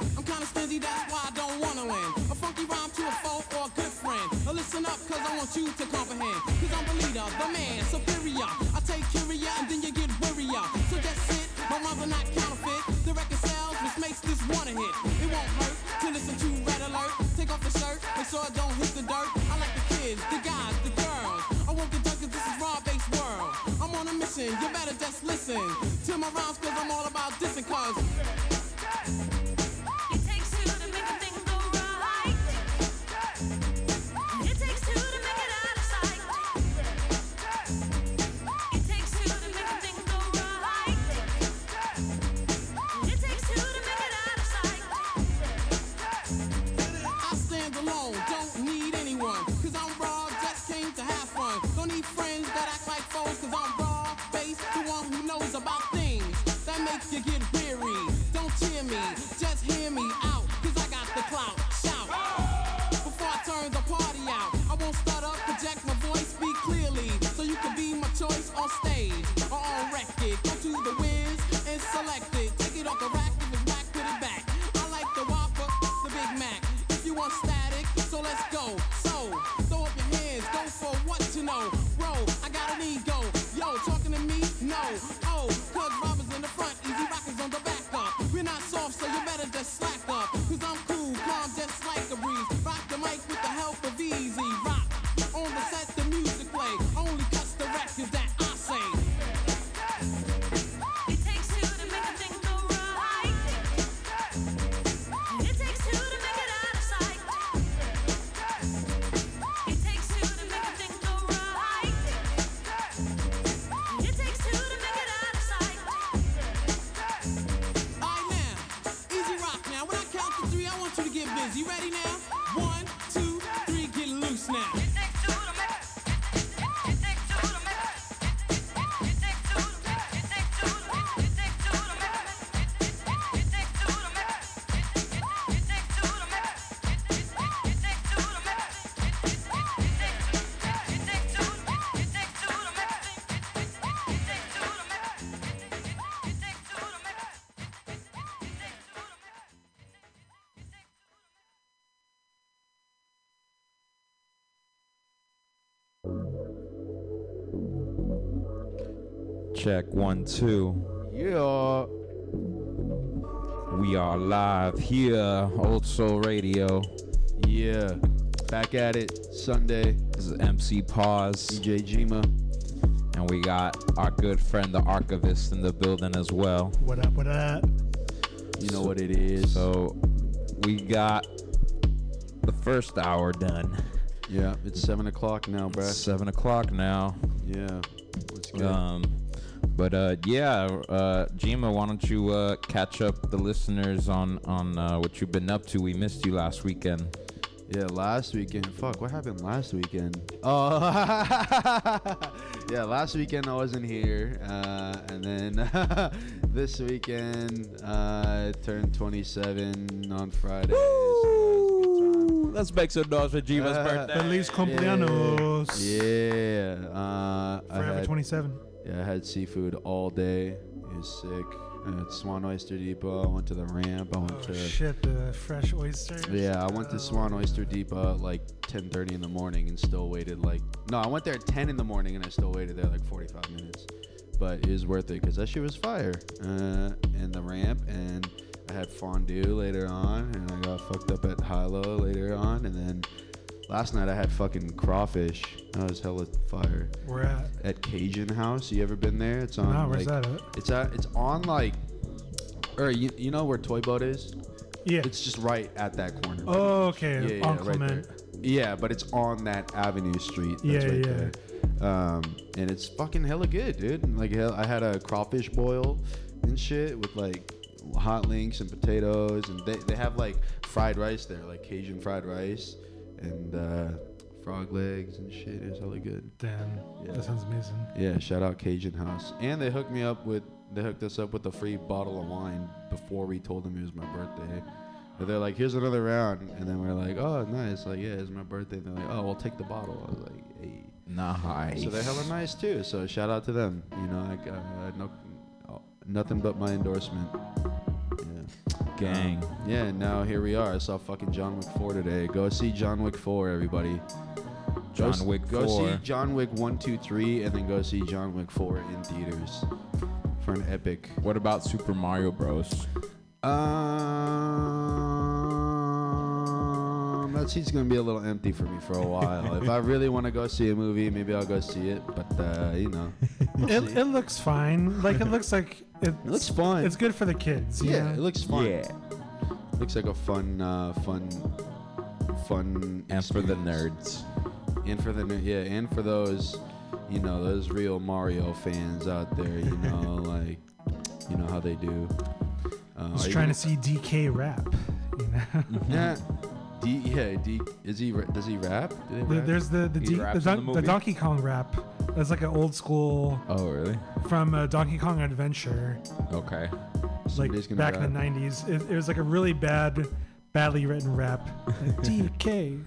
Check one, two. Yeah. We are live here, Old Soul Radio. Yeah. Back at it Sunday. This is MC Pause. DJ Jima. And we got our good friend, the archivist, in the building as well. What up, what up? You know what it is. So we got the first hour done. Yeah, it's seven o'clock now, bruh. Seven o'clock now. Yeah. Let's go. Um, but uh, yeah, uh, Jima, why don't you uh, catch up the listeners on on uh, what you've been up to? We missed you last weekend. Yeah, last weekend. Fuck, what happened last weekend? <laughs> Oh, <laughs> yeah, last weekend I wasn't here, uh, and then <laughs> this weekend uh, I turned 27 on Friday. Let's make some noise for Jima's birthday. Feliz cumpleaños. Yeah, uh, I Forever had- 27. Yeah, I had seafood all day. It was sick. Had Swan Oyster Depot. I went to the ramp. I went Oh to shit, the fresh oysters. yeah, I went to Swan Oyster Depot at like 10:30 in the morning and still waited like no, I went there at 10 in the morning and I still waited there like 45 minutes. But it was worth it because that shit was fire. Uh, and the ramp and I had fondue later on and I got fucked up at Hilo later on and then last night I had fucking crawfish. That was hella fire. Where at? At Cajun House. You ever been there? It's on. No, where's like, that at? It's at. It's on like. Or you, you know where Toy Boat is? Yeah. It's just right at that corner. Oh, okay. Yeah, yeah, On right Clement. there. Yeah, but it's on that Avenue Street. That's Yeah, right yeah. There. Um, and it's fucking hella good, dude. Like hell, I had a crawfish boil and shit with like hot links and potatoes, and they, they have like fried rice there, like Cajun fried rice and uh, frog legs and shit. It was hella good. Damn, that sounds amazing. Yeah, shout out Cajun House. And they hooked me up with they hooked us up with a free bottle of wine before we told them it was my birthday. But they're like, here's another round, and then we're like, oh, nice. Like, yeah, it's my birthday. And they're like, oh, we'll take the bottle. I was like, hey. Nice. So they're hella nice too. So shout out to them. You know, like, uh, no, nothing but my endorsement. Yeah. Gang. Um, yeah. and Now here we are. I saw fucking John Wick 4 today. Go see John Wick 4, everybody. Go John s- Wick Go 4. see John Wick 1, 2, 3, and then go see John Wick 4 in theaters for an epic. What about Super Mario Bros? Um, that seat's gonna be a little empty for me for a while. if I really want to go see a movie, maybe I'll go see it. But uh, you know, <laughs> It, it looks fine. Like it looks like it looks fun. It's good for the kids. you yeah, know? it looks fun. Yeah. looks like a fun, uh, fun, fun. And for the nerds. and for the ner- yeah, and for those, you know, those real Mario fans out there. You know, <laughs> like, you know how they do. Uh, Just are trying gonna- to see DK rap. You know? Yeah. <laughs> D, yeah, D, is he? Does he rap? Do they The- rap? There's the the, He D, the, raps in Don- the the movie? Donkey Kong rap. That's like an old school. Oh, really? From uh, Donkey Kong Adventure. Okay. Like Somebody's gonna back in rap. the '90s, it, it was like a really bad, badly written rap. <laughs> Like, DK,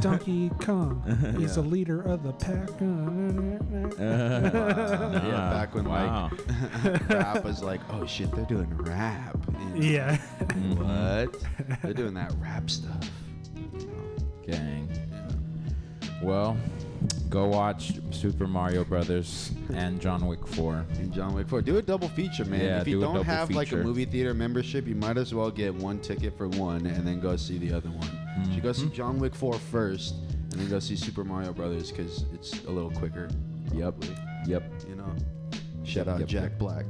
Donkey Kong, he's <laughs> Yeah. the leader of the pack. <laughs> yeah, back when Wow. like <laughs> rap was like, oh shit, they're doing rap. And Yeah. What? they're doing that rap stuff. Gang. Well, go watch Super Mario Brothers and John Wick 4. And John Wick 4. Do a double feature, man. Yeah, if you do don't double have like a movie theater membership, you might as well get one ticket for one and then go see the other one. So you go Mm-hmm. see John Wick 4 first and then go see Super Mario Brothers because it's a little quicker. Yep. Yep. You know? Shout out Yep, Jack. Black.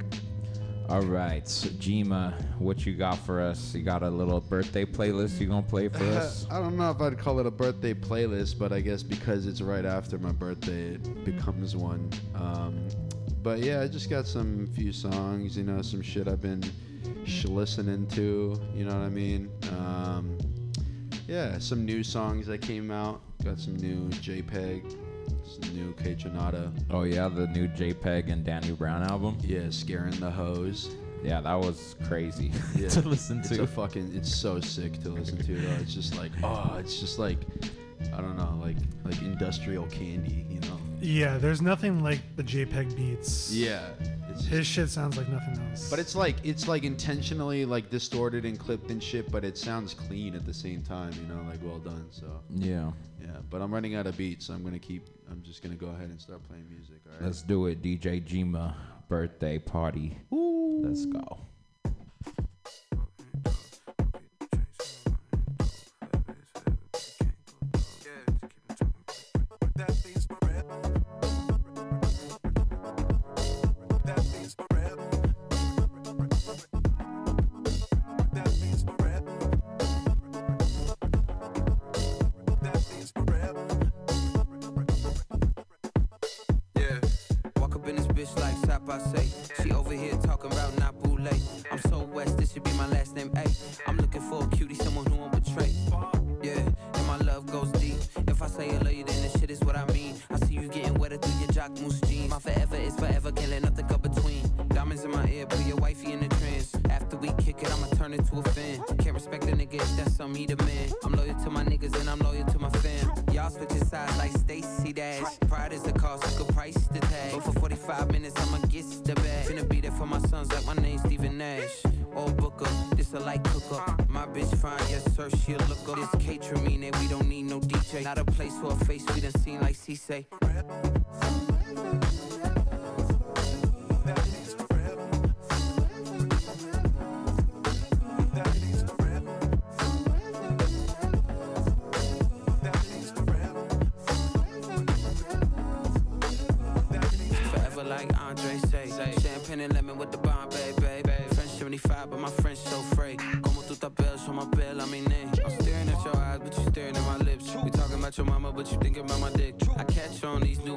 All right, so Jima, what you got for us? You got a little birthday playlist you gonna play for us? <laughs> I don't know if I'd call it a birthday playlist, but I guess because it's right after my birthday, it becomes one. Um, but yeah, I just got some few songs, you know, some shit I've been sh- listening to, you know what I mean? Um, yeah, some new songs that came out. Got some new JPEG, some new Kaytranada. Oh yeah, the new JPEG and Danny Brown album. Yeah, Scaring the Hoes. Yeah, that was crazy <laughs> Yeah, to listen it's to. a fucking, it's so sick to listen to. Though. It's just like, oh, it's just like, I don't know, like like industrial candy, you know? Yeah, there's nothing like the JPEG beats. Yeah, His shit sounds like nothing else. But it's like it's like intentionally like distorted and clipped and shit, but it sounds clean at the same time, you know, like well done. So Yeah. yeah. But I'm running out of beats, so I'm gonna keep I'm just gonna go ahead and start playing music. All right. Let's do it, DJ Jima birthday party. Ooh. Let's go.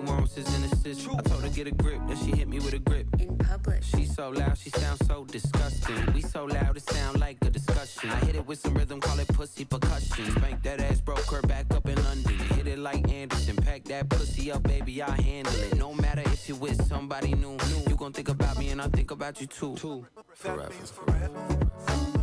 and. I told her get a grip, then she hit me with a grip. In public. She so loud, she sounds so disgusting. We so loud, it sound like a discussion. I hit it with some rhythm, call it pussy percussion. Bank that ass, broke her back up in London. Hit it like Anderson, pack that pussy up, baby, I handle it. No matter if you with somebody new, you gon' think about me and I think about you too. Forever. forever.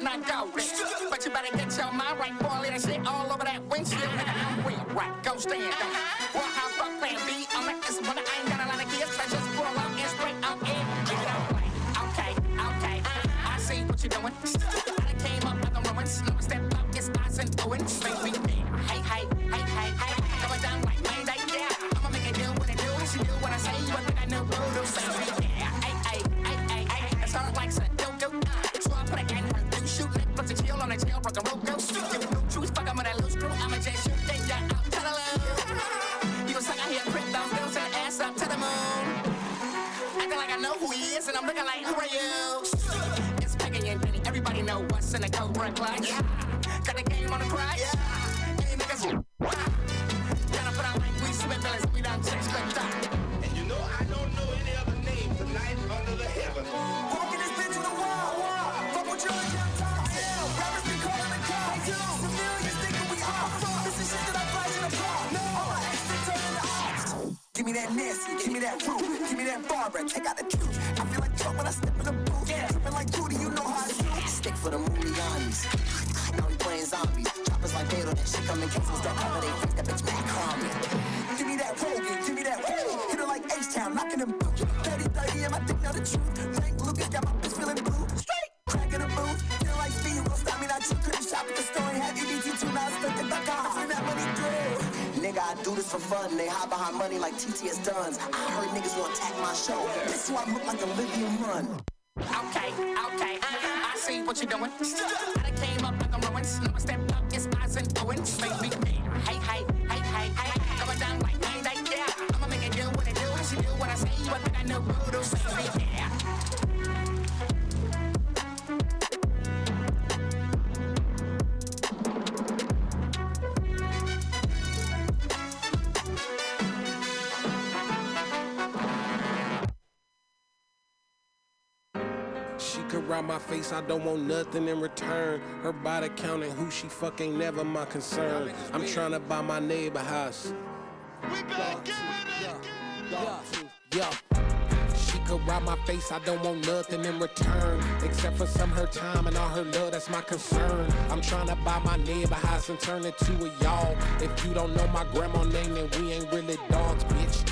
go. But you better get your mind right, boy. Let it shit all over that windshield. Nigga, I'm real right. Go stand. She could ride my face, I don't want nothing in return. Her body counting who she fuck ain't never my concern. I'm trying to buy my neighbor house. We back Yeah. She could ride my face, I don't want nothing in return. Except for some her time and all her love, that's my concern. I'm trying to buy my neighbor house and turn it to a y'all. If you don't know my grandma name, then we ain't really dogs, bitch.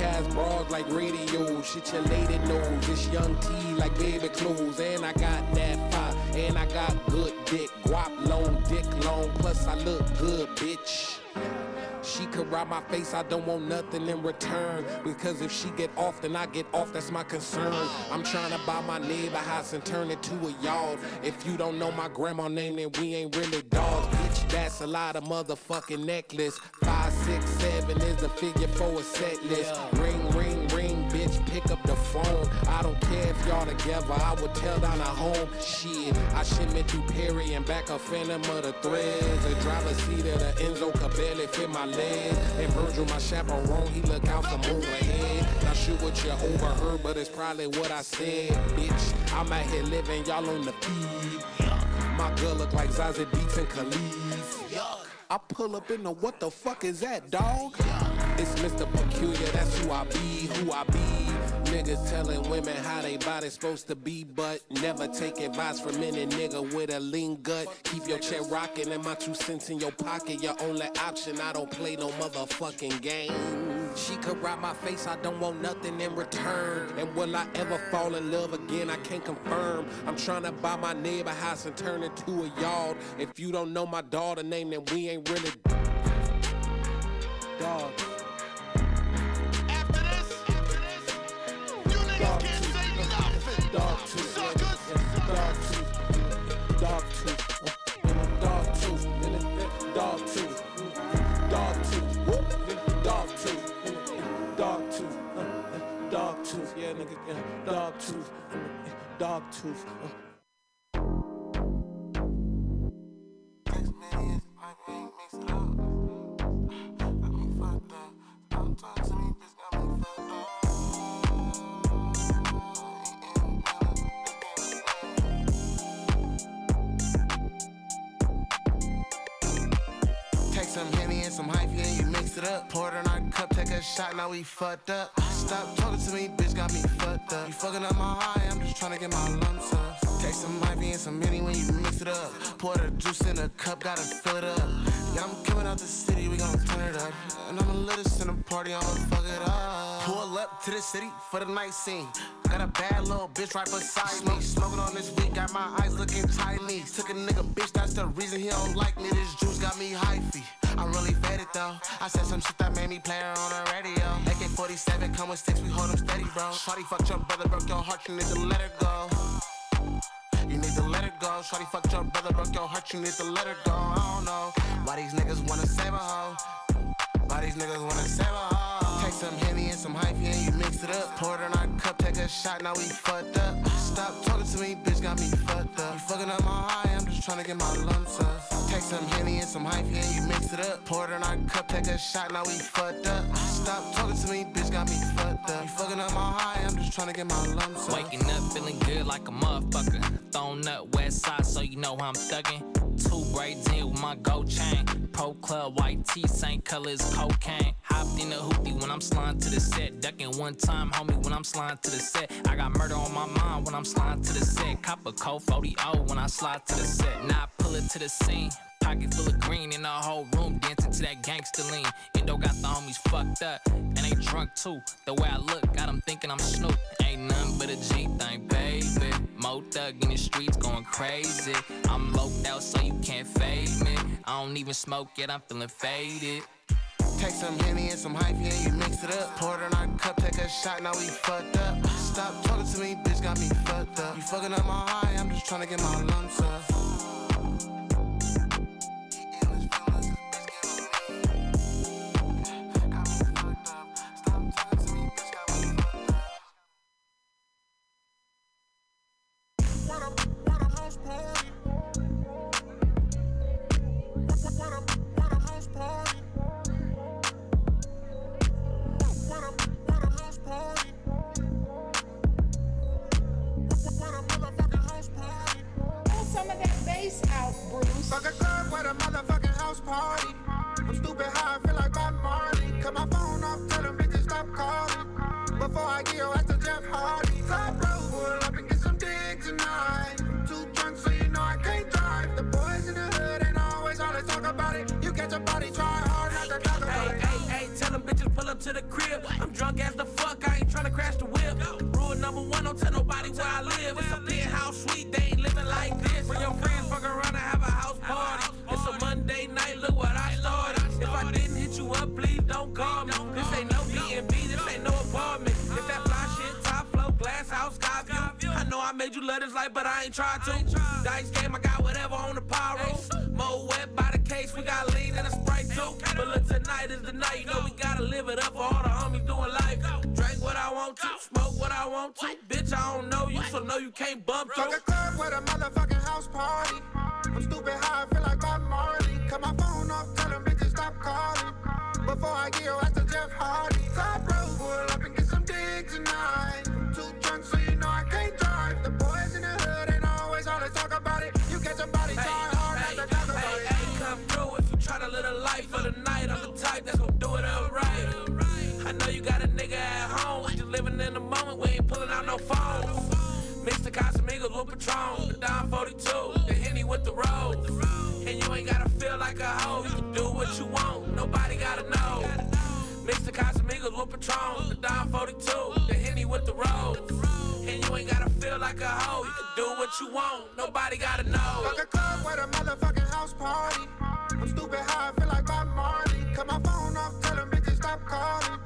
cast broads like radio. Shit your lady knows. This young T like baby clothes. And I got that fire. And I got good dick. Guap long, dick long. Plus I look good, bitch. She could ride my face, I don't want nothing in return. Because if she get off, then I get off, that's my concern. I'm trying to buy my neighbor house and turn it to a yard. If you don't know my grandma name, then we ain't really dogs, bitch. That's a lot of motherfucking necklace. Five, six, seven is the figure for a set list. Ring, ring, ring, pick up the phone. I don't care if y'all together, I would tell down a home. Shit, I shipment through Perry and back a phantom of the threads. The driver's seat of the Enzo could barely fit my legs. And Virgil, my chaperone, he look out from overhead. Not sure what you overheard, but it's probably what I said, bitch. I'm out here living, y'all on the feed. My girl look like Zazie Beetz and Khalid. I pull up in the what the fuck is that, dog? It's Mr. Peculiar, that's who I be, who I be. Niggas telling women how they body supposed to be, but never take advice from any nigga with a lean gut. Keep your chair rocking and my two cents in your pocket, your only option. I don't play no motherfucking game. She could ride my face, I don't want nothing in return. And will I ever fall in love again? I can't confirm. I'm trying to buy my neighbor house and turn it to a yard. If you don't know my daughter name, then we ain't really dogs. Dog tooth, dog tooth, dog tooth, uh, dog tooth, dog tooth, dog tooth, whoop, dog tooth, dog tooth, uh, dog tooth, yeah, nigga, dog tooth, uh, dog tooth. Some Henny and some hyphy and you mix it up. Pour it in our cup, take a shot, now we fucked up. Stop talking to me, bitch, got me fucked up. You fucking up my high, I'm just trying to get my lumps up. Take some hyphy and some Henny when you mix it up. Pour the juice in a cup, gotta fill it up. Yeah, I'm coming out the city, we gon' turn it up. And I'm the latest in the party, I'ma fuck it up. Pull up to the city for the night scene. Got a bad little bitch right beside me. Smoking on this week, got my eyes looking tiny. Took a nigga bitch, that's the reason he don't like me. This juice got me hyphy. I'm really fed it though. I said some shit that made me play her on the radio. AK 47 come with sticks, we hold them steady, bro. Shorty fucked your brother, broke your heart, you need to let her go. Go. Shorty fucked your brother, broke your heart, you need to let her go. I don't know why these niggas wanna save a hoe. Why these niggas wanna save a hoe? Take some Henny and some hyphy and you mix it up. Pour it in our cup, take a shot, now we fucked up. Stop talking to me, bitch, got me fucked up. You fucking up my high, I'm just trying to get my lumps up. Take some Henny and some hyphy and you mix it up. Pour it in our cup, take a shot, now we fucked up. Stop talking to me, bitch, got me fucked up. You fucking up my high, I'm just trying to get my lumps up. Waking up feeling good like a motherfucker. Thrown up west side, so you know I'm thuggin'. Two braids in with my gold chain. Pro club, white tee, same color as cocaine. Hopped in the hoopty when I'm sliding to the set. Ducking one time, homie, when I'm sliding to the set. I got murder on my mind when I'm sliding to the set. Cop a cold 40 when I slide to the set. Now I pull it to the scene. Pocket full of green in the whole room, dancing to that gangster lean. Indo got the homies fucked up, and they drunk too. The way I look, got them thinking I'm Snoop. Ain't nothing but a G thing, baby. Mo thug in the streets going crazy. I'm loped out, so you can't fade me. I don't even smoke yet, I'm feeling faded. Take some Henny and some hype, yeah, you mix it up. Pour it in our cup, take a shot, now we fucked up. Stop talking to me, bitch, got me fucked up. You fucking up my high, I'm just trying to get my lumps up. Fuck a club with a motherfucking house party. I'm stupid high, I feel like Bob Marley. Cut my phone off, tell them bitches stop calling. Before I get your ass to Jeff Hardy. Top road, pull up and get some dick tonight. Too drunk, so you know I can't drive. The boys in the hood ain't always all they talk about it. You get your body, try hard not to talk about it. hey, hey, tell them bitches pull up to the crib. I'm drunk as the fuck, I ain't tryna crash the whip. Rule number one, don't tell nobody where I live. It's a penthouse suite, they ain't living like this. Bring your friends, look I started. If I didn't hit you up, please don't call me. This ain't no B&B, this ain't no apartment. If that fly shit, top flow, glass house, sky view. I know I made you love this life, but I ain't tried to. Dice game, I got whatever on the pyro. Moët by the case, we got lean and a sprite too. But look, tonight is the night, you know we gotta live it up for all the homies doing life. Drink what I want to, smoke what I want to. Bitch, I don't know you, so no, you can't bump Fuck to. a club with a motherfucking house party. I'm stupid high, Before I get your ass to Jeff Hardy. Top road, pull up and get some dick tonight. I'm too drunk, so you know I can't drive. The boys in the hood ain't always all they talk about it. You get your body, try hard to talk about Hey, it. hey, come through if you tryna live a life for the night. I'm the type that's gonna do it alright. I know you got a nigga at home. We just living in the moment, we ain't pulling out no phones. Mix the Casamigos with Patron, the Don 42, the Henny with the Rose. And you ain't gotta feel like a hoe, you can do what you want, nobody gotta know. Mix the Casamigos with Patron, the Don 42, the Henny with the Rose. And you ain't gotta feel like a hoe, you can do what you want, nobody gotta know. Fuck a club with a motherfucking house party. I'm stupid high, I feel like Bob Marley. Cut my phone off, tell them bitches stop calling.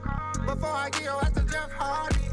Before I get your ass to Jeff Hardy.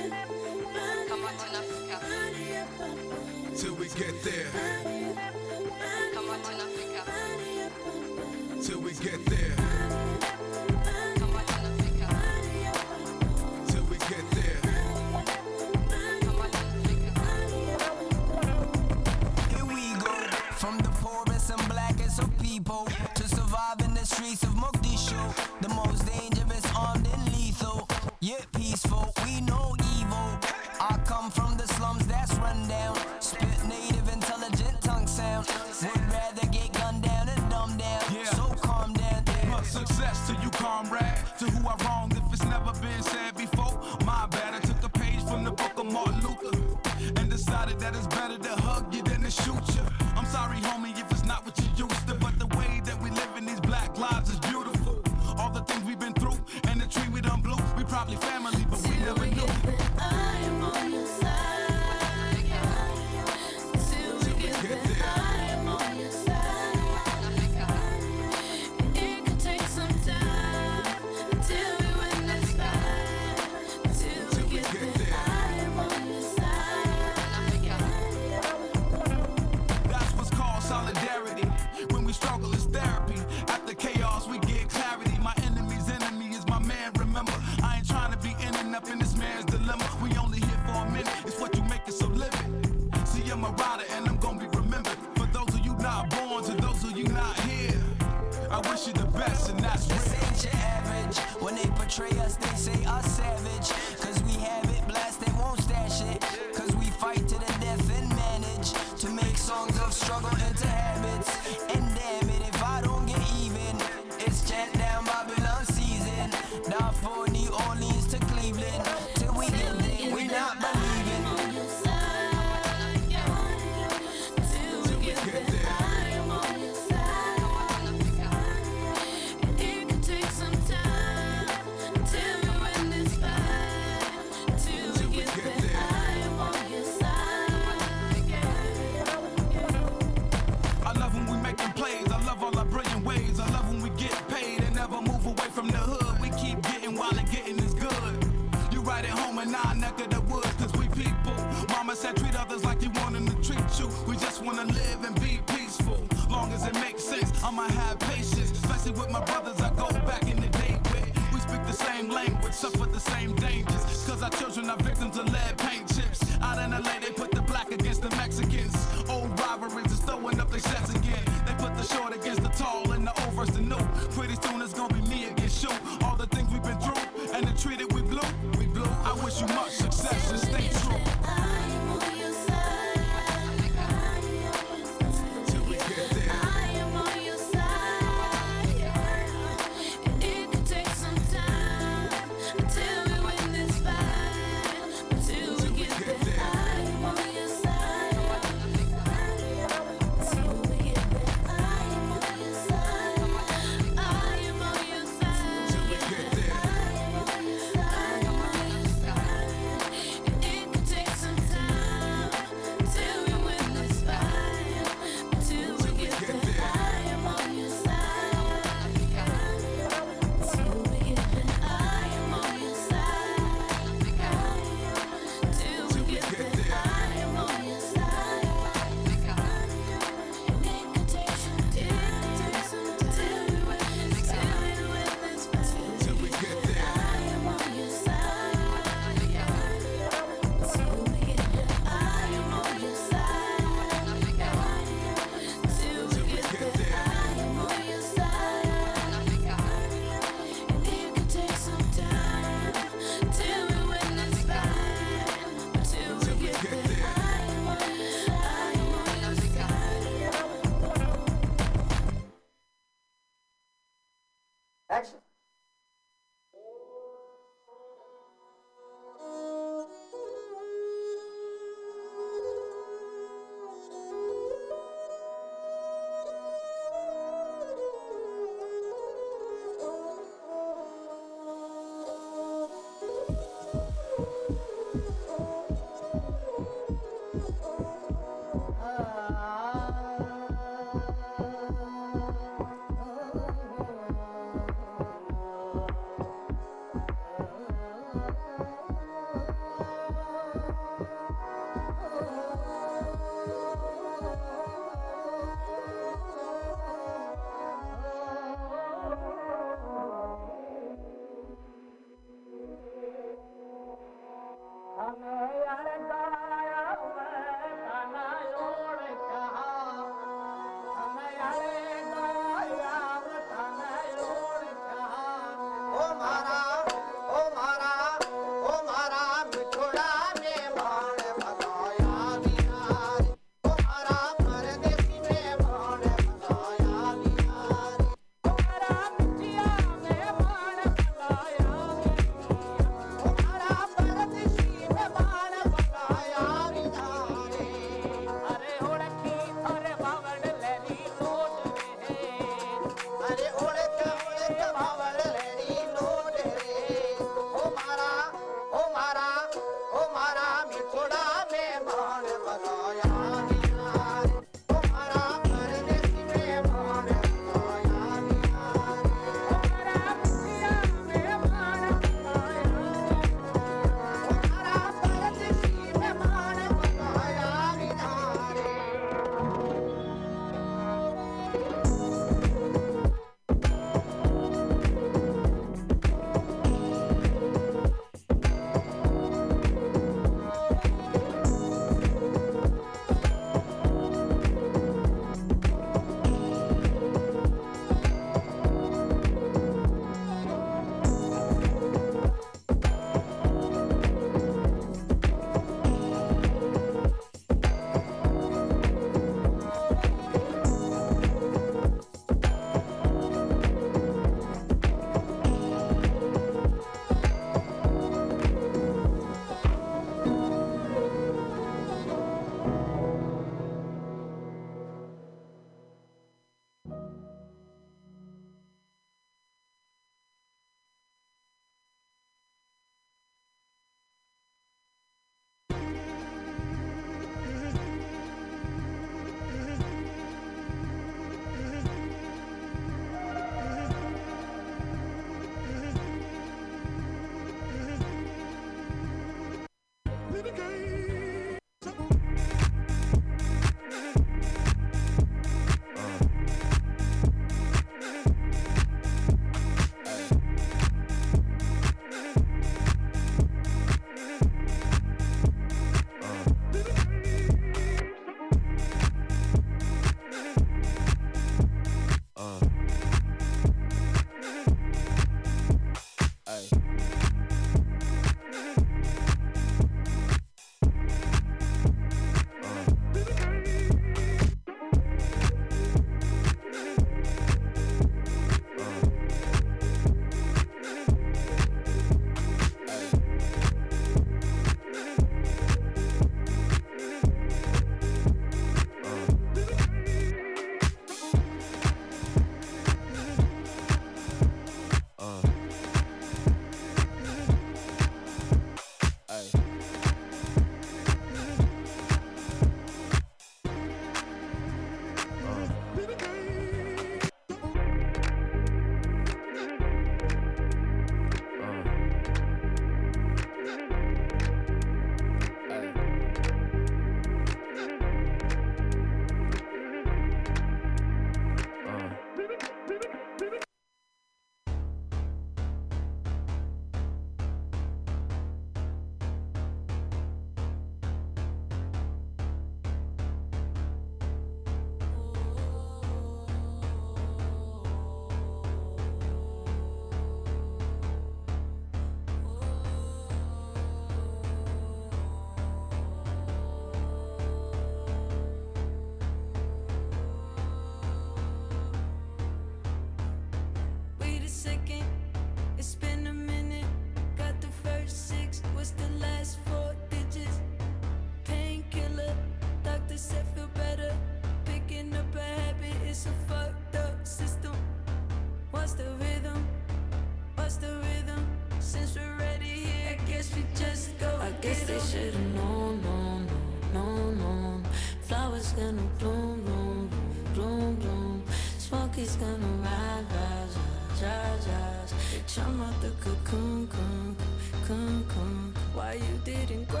Should've known, known, known, known. Flowers gonna bloom, bloom, bloom, bloom, bloom. Smoke is gonna rise, rise, rise, rise, I'm out the cocoon, cocoon, cocoon, cocoon. Why you didn't grow?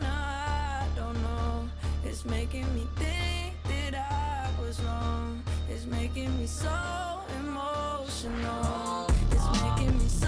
Nah, I don't know. It's making me think that I was wrong. It's making me so emotional. It's making me so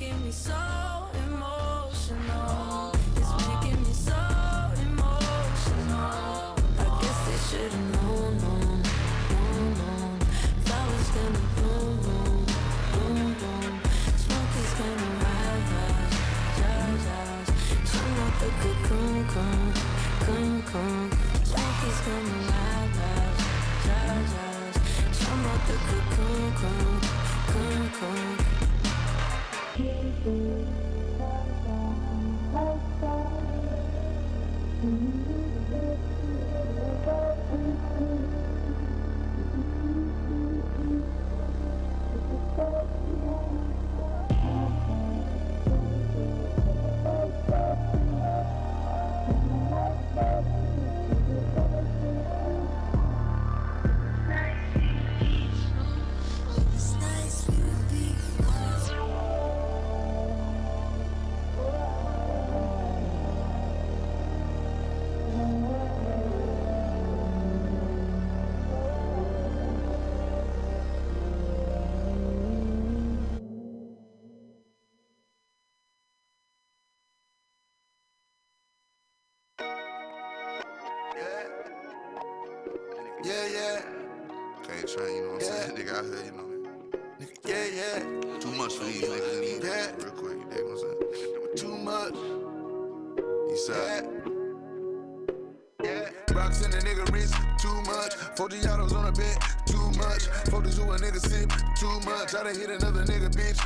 making me so emotional. It's making me so emotional. I guess they should've known, known, known, known. Flowers gonna bloom, bloom, bloom, gonna rise, rise, rise, the cocoon, cocoon, cocoon, gonna rise, rise, rise, the cocoon, cocoon, cocoon, Yeah, 40 autos on a bed, too much. 40s who a nigga sip, too much. I done hit another nigga, bitch,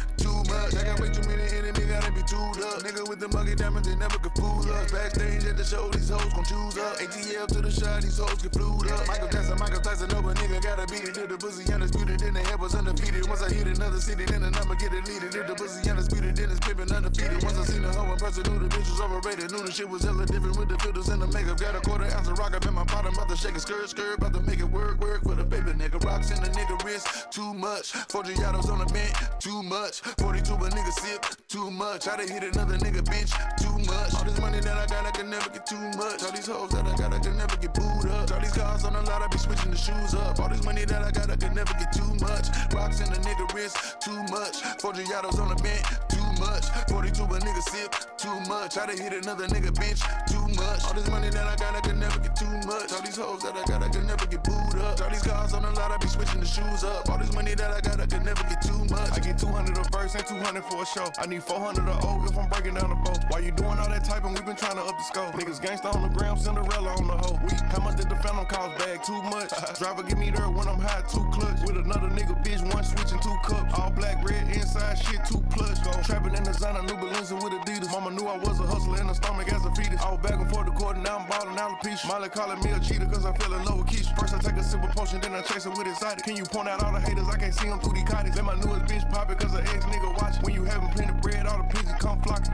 much. I got way too many enemies, gotta be tuned up. Nigga with the muggy diamonds, they never could fool us. Backstage at the show, these hoes gon' choose up. ATL to the shot, these hoes get flued up. Michael Jackson, Michael Tyson, no, but nigga gotta beat it. If the pussy undisputed, then the head was undefeated. Once I hit another city, then the number get deleted. If the pussy undisputed, then it's pimpin' undefeated. Once I seen the hoe in person, knew the bitch was overrated. Knew the shit was hella different with the filters and the makeup. Got a quarter ounce of rock up in my bottom, about to shake a skirt, skirt, about to make it work, work for the baby nigga. Rocks in the nigga wrist, too much. 40 autos on the bench, too much. 42 a nigga sip, too much. I done hit another nigga bitch, too much. All this money that I got, I can never get too much. All these hoes that I got, I can never get booed up. All these cars on the lot, I be switching the shoes up. All this money that I got, I can never get too much. Rocks in the nigga wrist, too much. 40 autos on the bench, too much. 42 a nigga sip, too much. I done hit another nigga bitch, too much. All this money that I got, I can never get too much. All these hoes that I got, I can never get booed up. All these cars on the lot, I be switching the shoes up. All this money that I got, I can never get too much. I get 200 a verse and 200 for a show. I need 400 a O if I'm breaking down the boat. While you doing all that typing, we been trying to up the scope. Niggas gangsta on the gram, Cinderella on the hoe. We, how much did the phantom cost bag? Too much. <laughs> Driver give me there when I'm high, two clutch. With another nigga bitch, one switch and two cups. All black, red, inside shit, two plush. Go trapping in designer, new Balenci with Adidas. Mama knew I was a hustler in the stomach as a fetus. I was back and forth the court, now I'm balling alopecia. Molly calling me a cheater cause I fell in love with Keisha. First I take a sip of potion, then I chase her with excited. Can you point out all the haters? I can't see them through these cottage. Let my newest bitch pop it cause her ex nigga watch. When you having plenty bread, all the pigeons come flocking.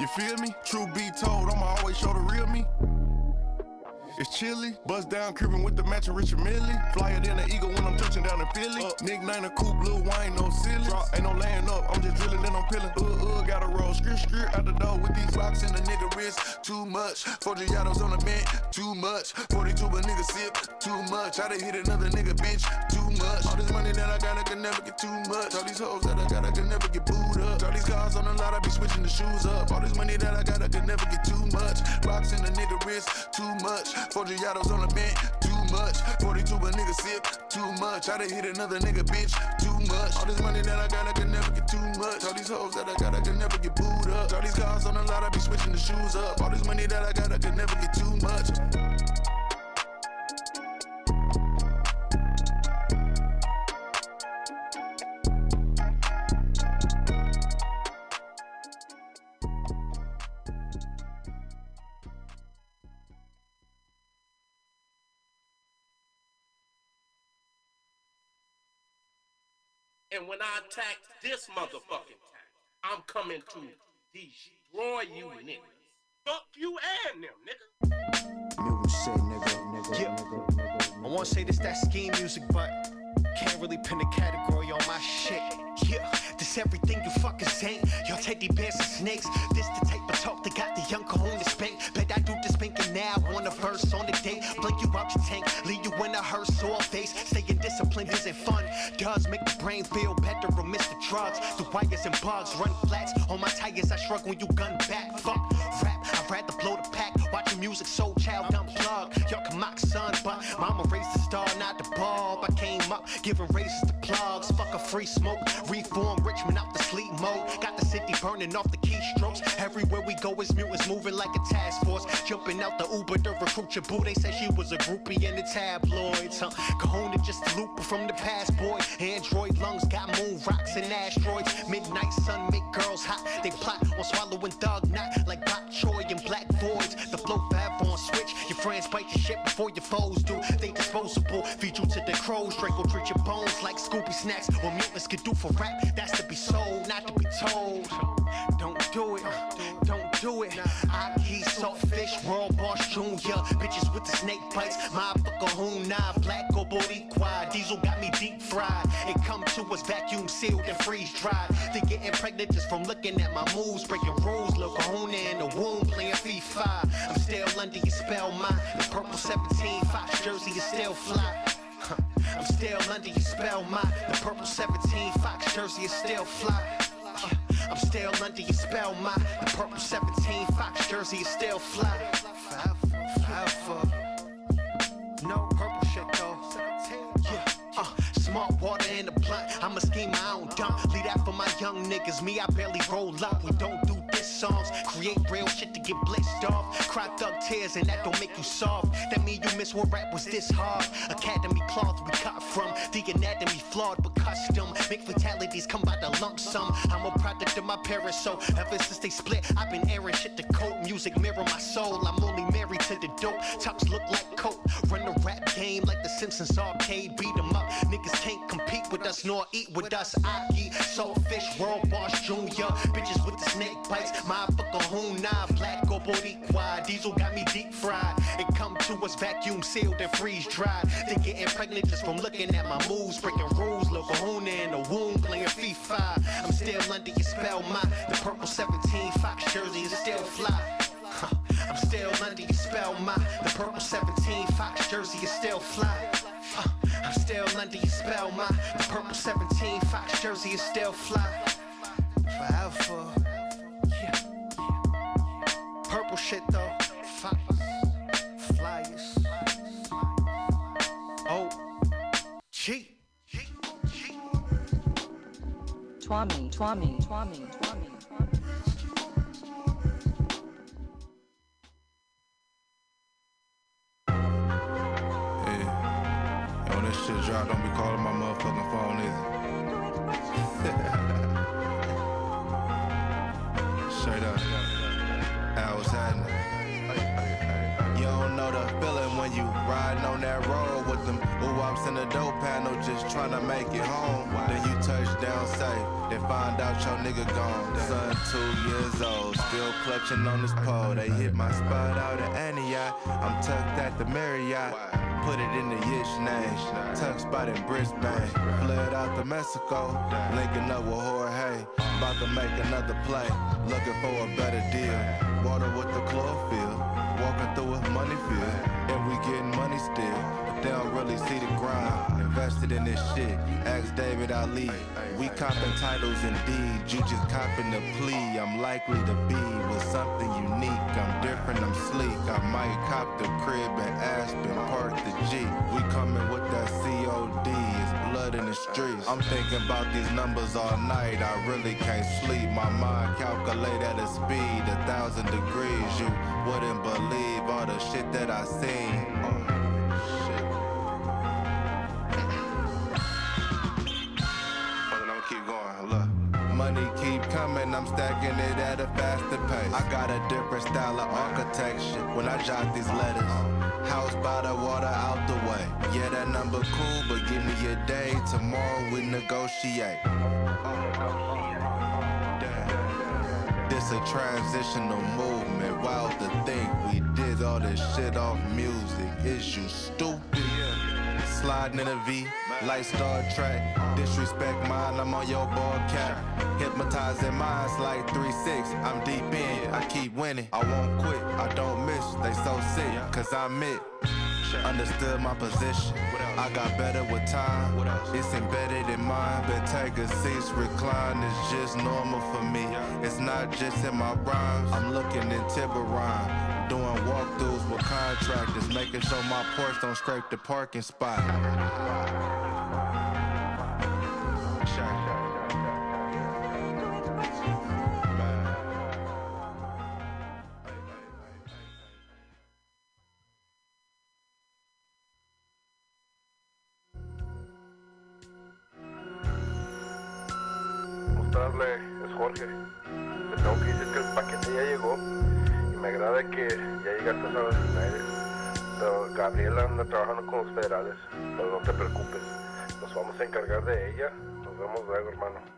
You feel me? True be told, I'ma always show the real me. It's chilly. Bust down cribbin' with the matching Richard Mille. Flyer than an eagle when I'm touching down in Philly. Uh, Nick Nine a coupe, Lil wine, no silly. Drop, ain't no laying up, I'm just drilling, then I'm peeling. Uh, uh, gotta roll, skirt, skirt out the door with these rocks in the nigga wrist. Too much. 40 Yados on the bench, too much. 42 a nigga sip, too much. I done hit another nigga bitch, too much. All this money that I got, I can never get too much. All these hoes that I got, I can never get booed up. All these cars on the lot, I be switching the shoes up. All this money that I got, I can never get too much. Rocks in the nigga wrist, too much. 40 Yados on the bench, too much. 42 a nigga sip, too much. I done hit another nigga bitch, too much. All this money that I got, I can never get too much. All these hoes that I got, I can never get booed up. All these cars on the lot, I be switching the shoes up. All this money that I got, I can never get too much. And when I attack this motherfucking tank, I'm coming to destroy you niggas. Fuck you and them, nigga. Milton say nigga, nigga, Yeah. nigga, nigga. I wanna say this that scheme music, but can't really pin a category on my shit. Yeah, this everything you fuckers ain't. Y'all teddy bears and snakes. This the type of talk that got the young Kahuna spank. Bet I do this spanking now on a verse on the day. Blink you out your tank, leave you in a hearse sore face. Staying disciplined isn't fun. Does make the brain feel better or miss the drugs. The wires and bugs run flats on my tires. I shrug when you gun back. Fuck rap, I'd rather blow the pack. Watching music, soul child unplugged. Y'all can mock son, but mama raised the star, not the bulb. I came up giving raises to plugs. Fuck a free smoke, reform Richmond out the sleep mode. Got the city burning off the Everywhere we go, is mutants moving like a task force. Jumping out the Uber to recruit your boo. They said she was a groupie in the tabloids. Huh? Kahuna just a looper from the past, boy. Android lungs got moon rocks and asteroids. Midnight sun make girls hot. They plot on swallowing thug knot like Bok Choy and Black Voids. The flow fab on switch. Your friends bite your shit before your foes do. They disposable. Feed you to the crows. Draco treat your bones like Scooby snacks. What mutants can do for rap, that's to be sold, not to be told. Don't do it, don't do it. I keep saltfish, world boss junior. Bitches with the snake bites, motherfucker who nah. Black or Boricua, diesel got me deep fried. It come to us vacuum sealed and freeze dried. They getting pregnant just from looking at my moves, breaking rules. Lil Kahuna in the womb, playing FIFA. I'm still under your spell, my the purple 17 Fox jersey is still fly. I'm still under your spell, my the purple 17 Fox jersey is still fly. I'm still under your spell, my the purple 17 Fox jersey is still fly. Forever, forever. No purple shit though. Yeah, uh, smart water in the blunt. I'm a scheme, I don't dump. Leave that for my young niggas. Me, I barely roll up. We don't do songs. Create real shit to get blitzed off. Cry thug tears and that don't make you soft. That mean you miss what rap was this hard. Academy cloth we cut from. The anatomy flawed but custom. Make fatalities come by the lump sum. I'm a product of my parents, so ever since they split, I've been airing shit to coat. Music mirror my soul. I'm only married to the dope. Tops look like coke. Run the rap game like the Simpsons arcade. Beat 'em up. Niggas can't compete with us nor eat with us. I eat saltfish, world boss junior. Bitches with the snake bites. Who nah. Black or Boricua. Diesel got me deep fried. It come to us vacuum sealed and freeze dried. They getting pregnant just from looking at my moves. Breaking rules. Lil Kahuna in the womb playing FIFA. I'm still under your spell, my the purple 17 Fox jersey is still fly. Huh. I'm still under your spell, my the purple 17 Fox jersey is still fly. Uh, I'm still under your spell, my the purple 17 Fox jersey is still fly. Forever. Twami, Twami, spot in Brisbane. Fled out to Mexico. Linking up with Jorge. About to make another play. Looking for a better deal. Water with the chlorophyll. Walking through a money field. And we getting money still. They don't really see the grind. Invested in this shit. Ask David Ali. We copping titles indeed. You just copping the plea. I'm likely to be with something unique. I'm different, I'm sleek. I might cop the crib in Aspen, park the G. We coming with that COD. It's blood in the streets. I'm thinking about these numbers all night. I really can't sleep. My mind calculate at a speed, a thousand degrees. You wouldn't believe all the shit that I seen. Coming, I'm stacking it at a faster pace. I got a different style of architecture when I jot these letters. House by the water out the way. Yeah, that number cool, but give me a day. Tomorrow we negotiate. This a transitional movement. Wild to think we did all this shit off music. Is you stupid? Sliding in a V, like Star Trek. Disrespect mine, I'm on your ball cap. Hypnotizing minds like 3-6. I'm deep in, I keep winning. I won't quit, I don't miss. They so sick, cause I'm it. Understood my position. I got better with time. It's embedded in mine. Been taking seats, recline. It's just normal for me. It's not just in my rhymes. I'm looking in Tiburon. Doing walkthroughs with contractors, making sure my porch don't scrape the parking spot. Encargar de ella. Nos vemos luego, hermano.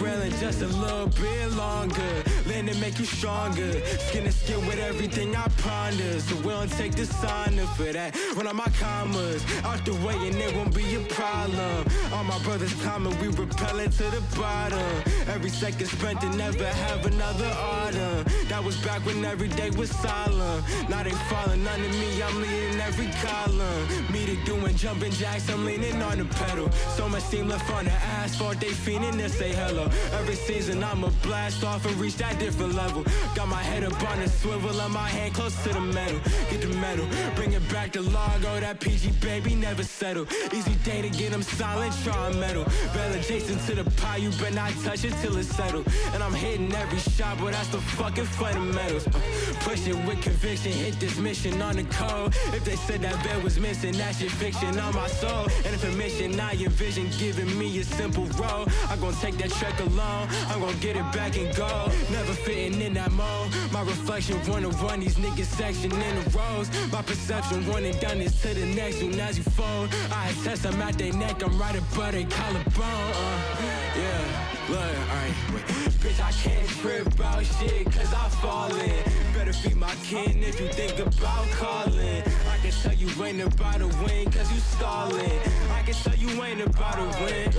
Railing just a little bit longer. Let it make you stronger. Skin to skin with everything I ponder. So we don't take up for that. Run on my commas out the way and it won't be a problem. All my brothers climbing, we repelling to the bottom. Every second spent to never have another autumn. That was back when every day was solemn. Now they falling under me, I'm leading every column. Me to doing jumping jacks, I'm leaning on the pedal. So much steam left on the asphalt, they fiending to say hello. Every season I'ma blast off and reach that different level. Got my head up on the swivel and my hand close to the metal. Get the metal, bring it back to Largo, that PG baby never settle. Easy day to get them silent, try metal. Bell adjacent to the pie, you better not touch it till it's settled. And I'm hitting every shot, but that's the fucking fundamentals. Uh, push it with conviction, hit this mission on the code. If they said that bed was missing, that shit fiction on my soul. And if a mission, your vision giving me a simple role. I'm gonna take that trek alone, I'm gonna get it back and go. Never fitting in that mold. My reflection wanna run these niggas section in the rows. My perception one and done is to the next one as you fold. I attest I'm at their neck, I'm right above their collarbone. Uh, yeah, look, alright. Bitch, I can't trip about shit cause I fall in. Better feed my kin if you think about calling. Can tell you ain't about a win cause you stalling. I can tell you ain't about a win.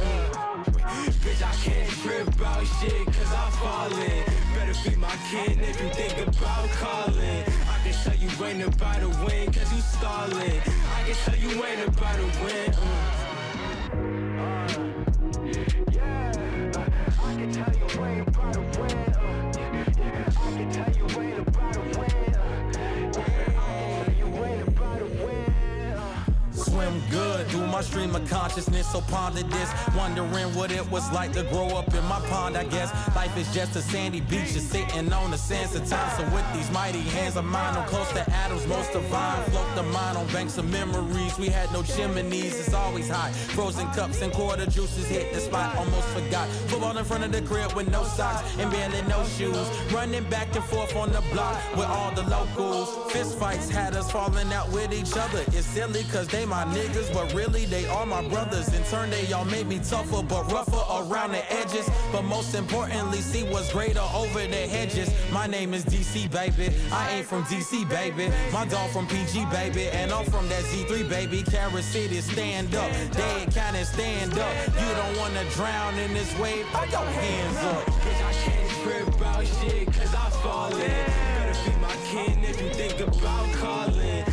Bitch, I can't trip about shit cause I fall in. Better feed my kin if you think about calling. I can tell you ain't about a win cause you stalling. I can tell you ain't about a win. Uh. Swim good through my stream of consciousness, so ponder this. Wondering what it was like to grow up in my pond, I guess. Life is just a sandy beach, just sitting on the sands of time. So with these mighty hands of mine, I'm close to atoms, most divine. Float the mind on banks of memories. We had no chimneys, it's always hot. Frozen cups and quarter juices hit the spot, almost forgot. Football in front of the crib with no socks and barely no shoes. Running back and forth on the block with all the locals. Fist fights had us falling out with each other. It's silly cause they my niggas, but really they are my brothers. In turn, they all made me tougher but rougher around the edges. But most importantly, see what's greater over the hedges. My name is DC, baby. I ain't from DC, baby. My dog from PG, baby. And I'm from that Z3, baby. Carrot City, stand up. Dead cannon, stand up. You don't wanna drown in this wave, throw your hands up. Bitch, I can't trip shit, cause I fall in. Better be my kin if you think about calling.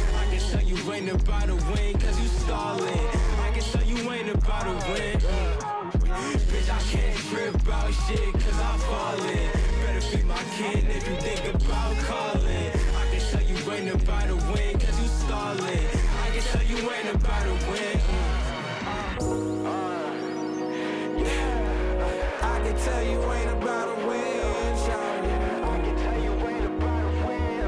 Ain't about to win, cause you stalling. I can tell you ain't about to win. Bitch, I can't trip about shit, cause I fall in. Better be my kin if you think about calling. I can tell you ain't about to win, cause you stalling. I can tell you ain't about to win. I can tell you ain't about to win. I can tell you ain't about to win.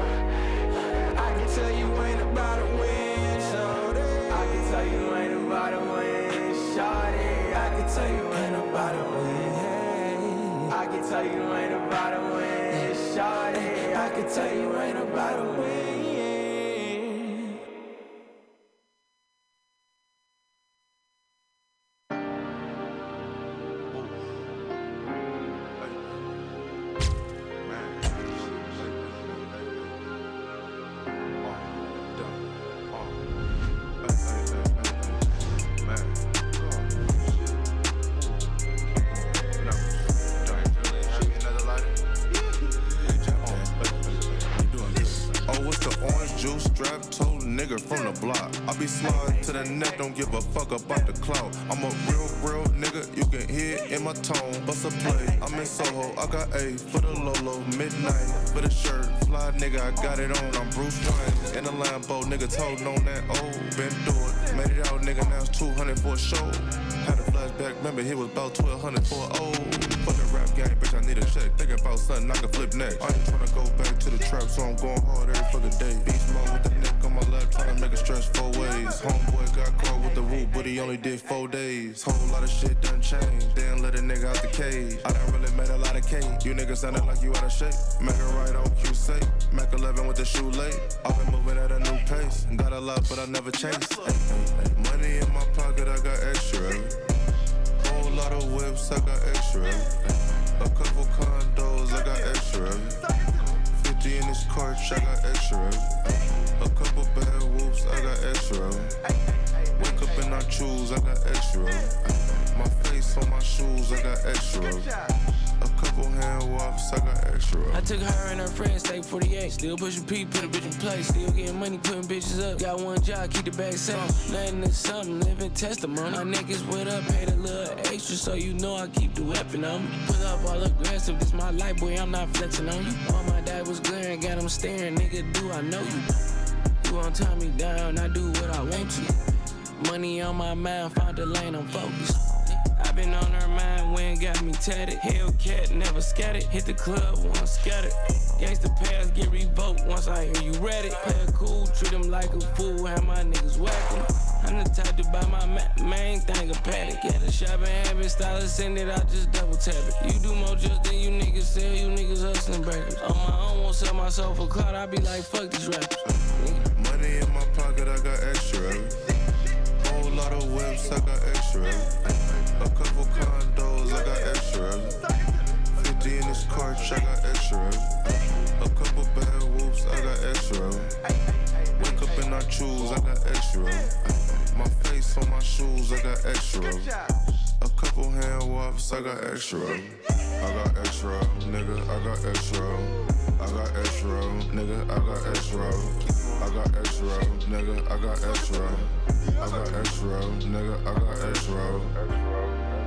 I can tell you ain't about to win, about win. I can tell you ain't about to win, shawty. I can tell you ain't about to win. Be sliding to the neck, don't give a fuck about the clout. I'm a real, real nigga, you can hear it in my tone. Bust a play, I'm in Soho, I got A for the Lolo, midnight for the shirt. Fly nigga, I got it on, I'm Bruce Wayne. In the Lambo, nigga told on that old. Been through it, made it out, nigga, now it's 200 for a show. Had a flashback, remember he was about 1200 for an old. For the rap game, bitch, I need a check. Thinking about something I can flip next. I ain't tryna go back to the trap, so I'm going hard every fucking day. Beast mode with the it stretch four ways. Homeboy got caught with the whoop, but he only did four days. Whole lot of shit done changed. Then let a nigga out the cage. I done really made a lot of cake. You niggas sounding like you out of shape. A right on Q. Mac 11 with the shoe late. I've been moving at a new pace. Got a lot, but I never chase. Money in my pocket, I got extra. Whole lot of whips, I got extra. A couple condos, I got extra. 50 in this carch, I got extra. A couple bad whoops, I got extra. Wake up and I choose, I got extra. My face on my shoes, I got extra. A couple hand wafts, I got extra. I took her and her friends, stay 48. Still pushing P, put a bitch in place. Still getting money, putting bitches up. Got one job, keep the bag safe. Nothing is something, living testimony. My niggas with up, paid a little extra, so you know I keep the weapon on me. Put up all aggressive, this my life, boy, I'm not flexing on you. All my dad was glaring, got him staring, nigga, do I know you? You won't tie me down, I do what I want to. Money on my mind, find the lane, I'm focused. I been on her mind when got me tatted. Hellcat never scattered. Hit the club once scattered. Gangsta pass get revoked once I hear you read it. Play it cool, treat him like a fool, have my niggas whacking. I'm the type to buy my ma- main thing a paddock. Yeah, the shopping habit, stylist send it, I just double tap it. You do more just than you niggas sell, you niggas hustling breakers. On my own, won't sell myself for clout, I be like, fuck these rappers. Money in my pocket, I got extra. Whole lot of whips, I got extra. A couple condos, I got extra. 50 in this carch, I got extra. A couple bad whoops, I got extra. Wake up and I choose, I got extra. My face on my shoes, I got extra. A couple hand wafts, I got extra. I got extra, nigga, I got extra. I got extra, nigga, I got extra. I got extra, nigga, I got extra. I got extra, nigga, I got extra.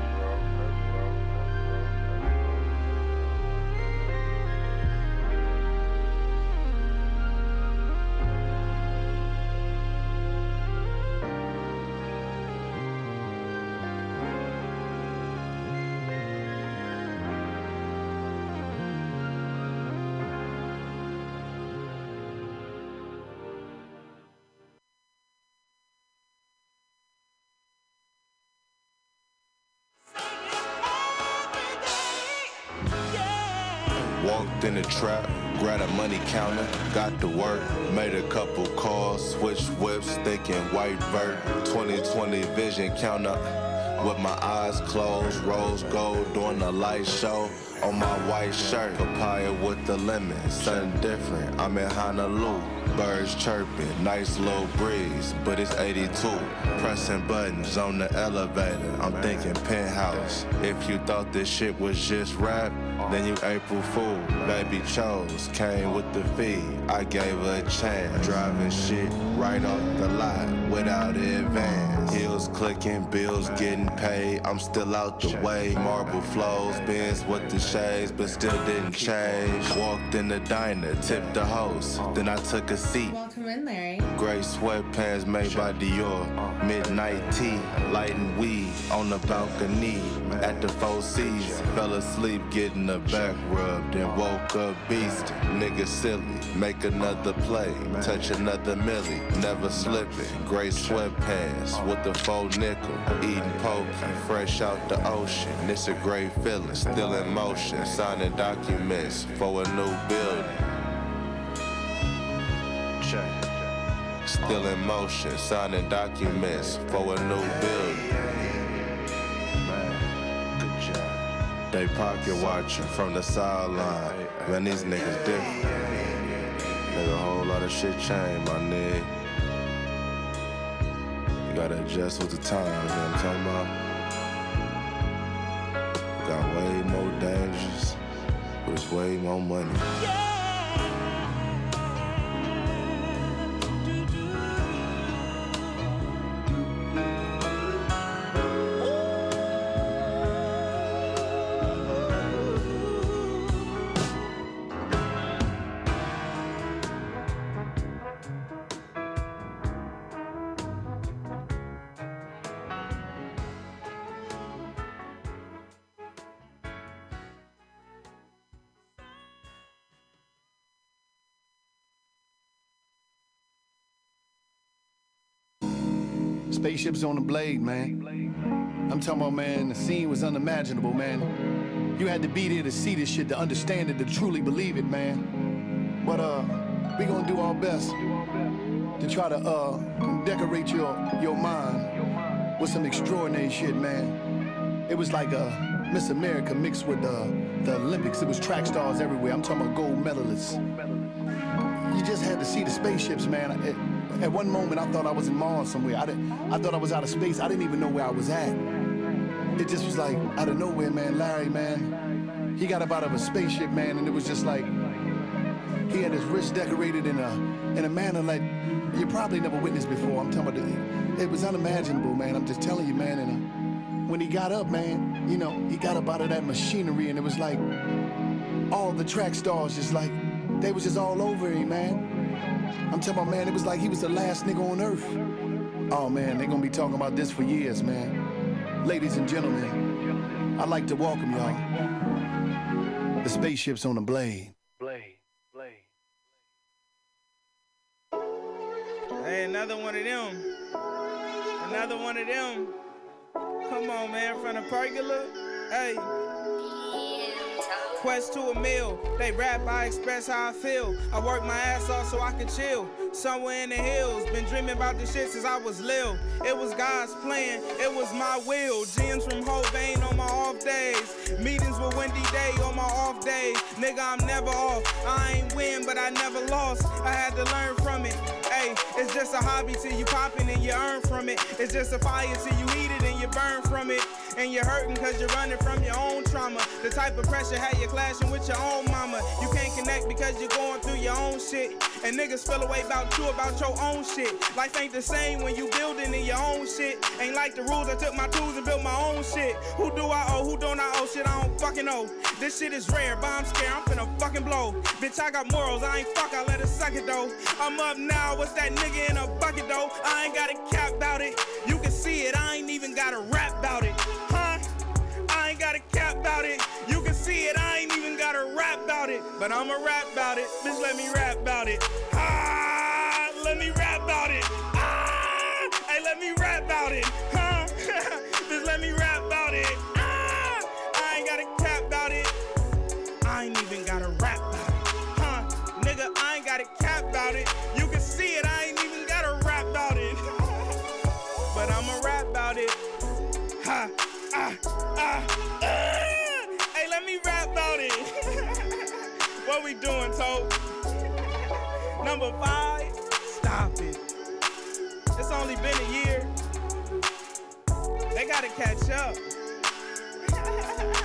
In the trap, grabbed a money counter, got to work, made a couple calls, switched whips, thinking white vert, 2020 vision counter. With my eyes closed, rose gold doing the light show. On my white shirt, papaya with the lemon, something different. I'm in Honolulu, birds chirping, nice little breeze, but it's 82. Pressing buttons on the elevator, I'm thinking penthouse. If you thought this shit was just rap, then you April Fool. Baby chose, came with the fee. I gave her a chance. Driving shit right off the lot without advance. Heels clicking, bills getting paid. I'm still out the way. Marble flows, bins with the shades, but still didn't change. Walked in the diner, tipped the host. Then I took a seat. Welcome in, Larry. Gray sweatpants made by Dior. Midnight tea, lighting weed on the balcony. At the Four Seasons, fell asleep getting the back rubbed. Then woke up beast. Nigga silly, make another play. Touch another millie, never slipping. Gray sweatpants with the faux nickel. Eating poke, fresh out the ocean. It's a great feeling, still in motion. Signing documents for a new building. Still in motion, signing documents for a new building. They pocket watching from the sideline. Man, these niggas different. Nigga, a whole lot of shit changed, my nigga. Gotta adjust with the times, you know what I'm talking about? Got way more dangers, but it's way more money. Spaceships on the blade, man. I'm talking about, man, the scene was unimaginable, man. You had to be there to see this shit, to understand it, to truly believe it, man. But, uh, we gonna do our best to try to, uh, decorate your, your mind with some extraordinary shit, man. It was like, uh, Miss America mixed with, uh, the Olympics. It was track stars everywhere. I'm talking about gold medalists. You just had to see the spaceships, man. It, at one moment, I thought I was in Mars somewhere. I, didn't, I thought I was out of space. I didn't even know where I was at. It just was like out of nowhere, man. Larry, man, he got up out of a spaceship, man, and it was just like he had his wrist decorated in a in a manner like you probably never witnessed before. I'm about the, it was unimaginable, man. I'm just telling you, man. And uh, when he got up, man, you know, he got up out of that machinery, and it was like all the track stars just like they was just all over him, man. I'm talking my man, it was like he was the last nigga on earth. Oh, man, they gonna be talking about this for years, man. Ladies and gentlemen, I'd like to welcome y'all. The spaceship's on the blade. Blade, blade. Hey, another one of them. Another one of them. Come on, man, from the pergola. Hey. Quest to a meal. They rap, I express how I feel. I work my ass off so I can chill. Somewhere in the hills. Been dreaming about this shit since I was lil. It was God's plan, it was my will. Gems from Hovain on my off days. Meetings with Wendy Day on my off days. Nigga, I'm never off. I ain't win, but I never lost. I had to learn from it. It's just a hobby till you poppin' and you earn from it. It's just a fire till you eat it and you burn from it. And you're hurting cause you're running from your own trauma. The type of pressure had you clashing with your own mama. You can't connect because you're going through your own shit. And niggas feel away about you, about your own shit. Life ain't the same when you building in your own shit. Ain't like the rules, I took my tools and built my own shit. Who do I owe? Who don't I owe? Shit, I don't fucking know. This shit is rare, but I'm scared, I'm finna fucking blow. Bitch, I got morals, I ain't fuck, I let it suck it though. I'm up now, what's that nigga in a bucket though? I ain't got a cap about it. You can see it, I ain't even got a rap about it. Huh? I ain't got a cap about it. You can see it, I ain't even got a rap about it. But I'ma rap about it. Bitch, let me rap about it. Ah, ah. Hey, let me rap about it. <laughs> what we doing, Toe? Number five, stop it. It's only been a year. They gotta catch up. <laughs>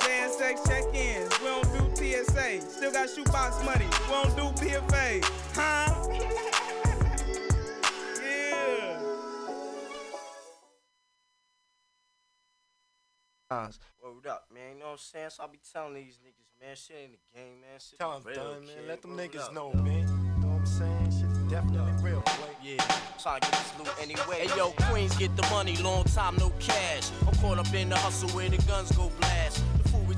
JSX check-ins, we don't do TSA. Still got shoebox money, we don't do PFA. Huh? <laughs> Word up, man. You know what I'm saying? So I be telling these niggas, man, shit ain't the game, man. Shit Tell be 'em, real, done, man. kid. Let them Word niggas up. know, man. You know what I'm saying? Shit's definitely real, boy. Yeah, trying to get this loot anyway. Hey yo, Queens get the money, long time no cash. I'm caught up in the hustle where the guns go blast.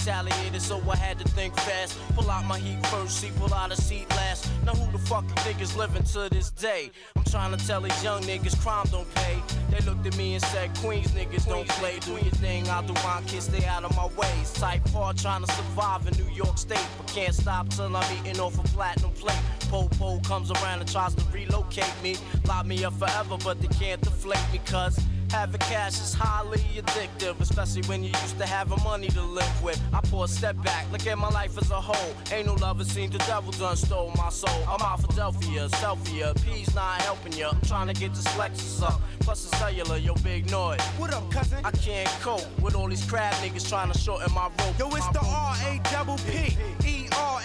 Retaliated, so I had to think fast. Pull out my heat first, see, pull out a seat last. Now who the fuck you think is living to this day? I'm trying to tell these young niggas crime don't pay. They looked at me and said, Queens niggas don't play. Do your thing, I'll do mine, kids stay out of my ways. Type hard trying to survive in New York State, but can't stop till I'm eating off a platinum plate. Po-po comes around and tries to relocate me. Lock me up forever, but they can't deflate me, cuz having cash is highly addictive, especially when you used to having money to live with. I pull a step back, look at my life as a whole. Ain't no love, it seems the devil done stole my soul. I'm out Philadelphia, selfie, P's not helping ya. I'm trying to get this Lexus up. Plus the cellular, yo, big noise. What up, cousin? I can't cope with all these crab niggas trying to shorten my rope. Yo, it's My the. R A double P E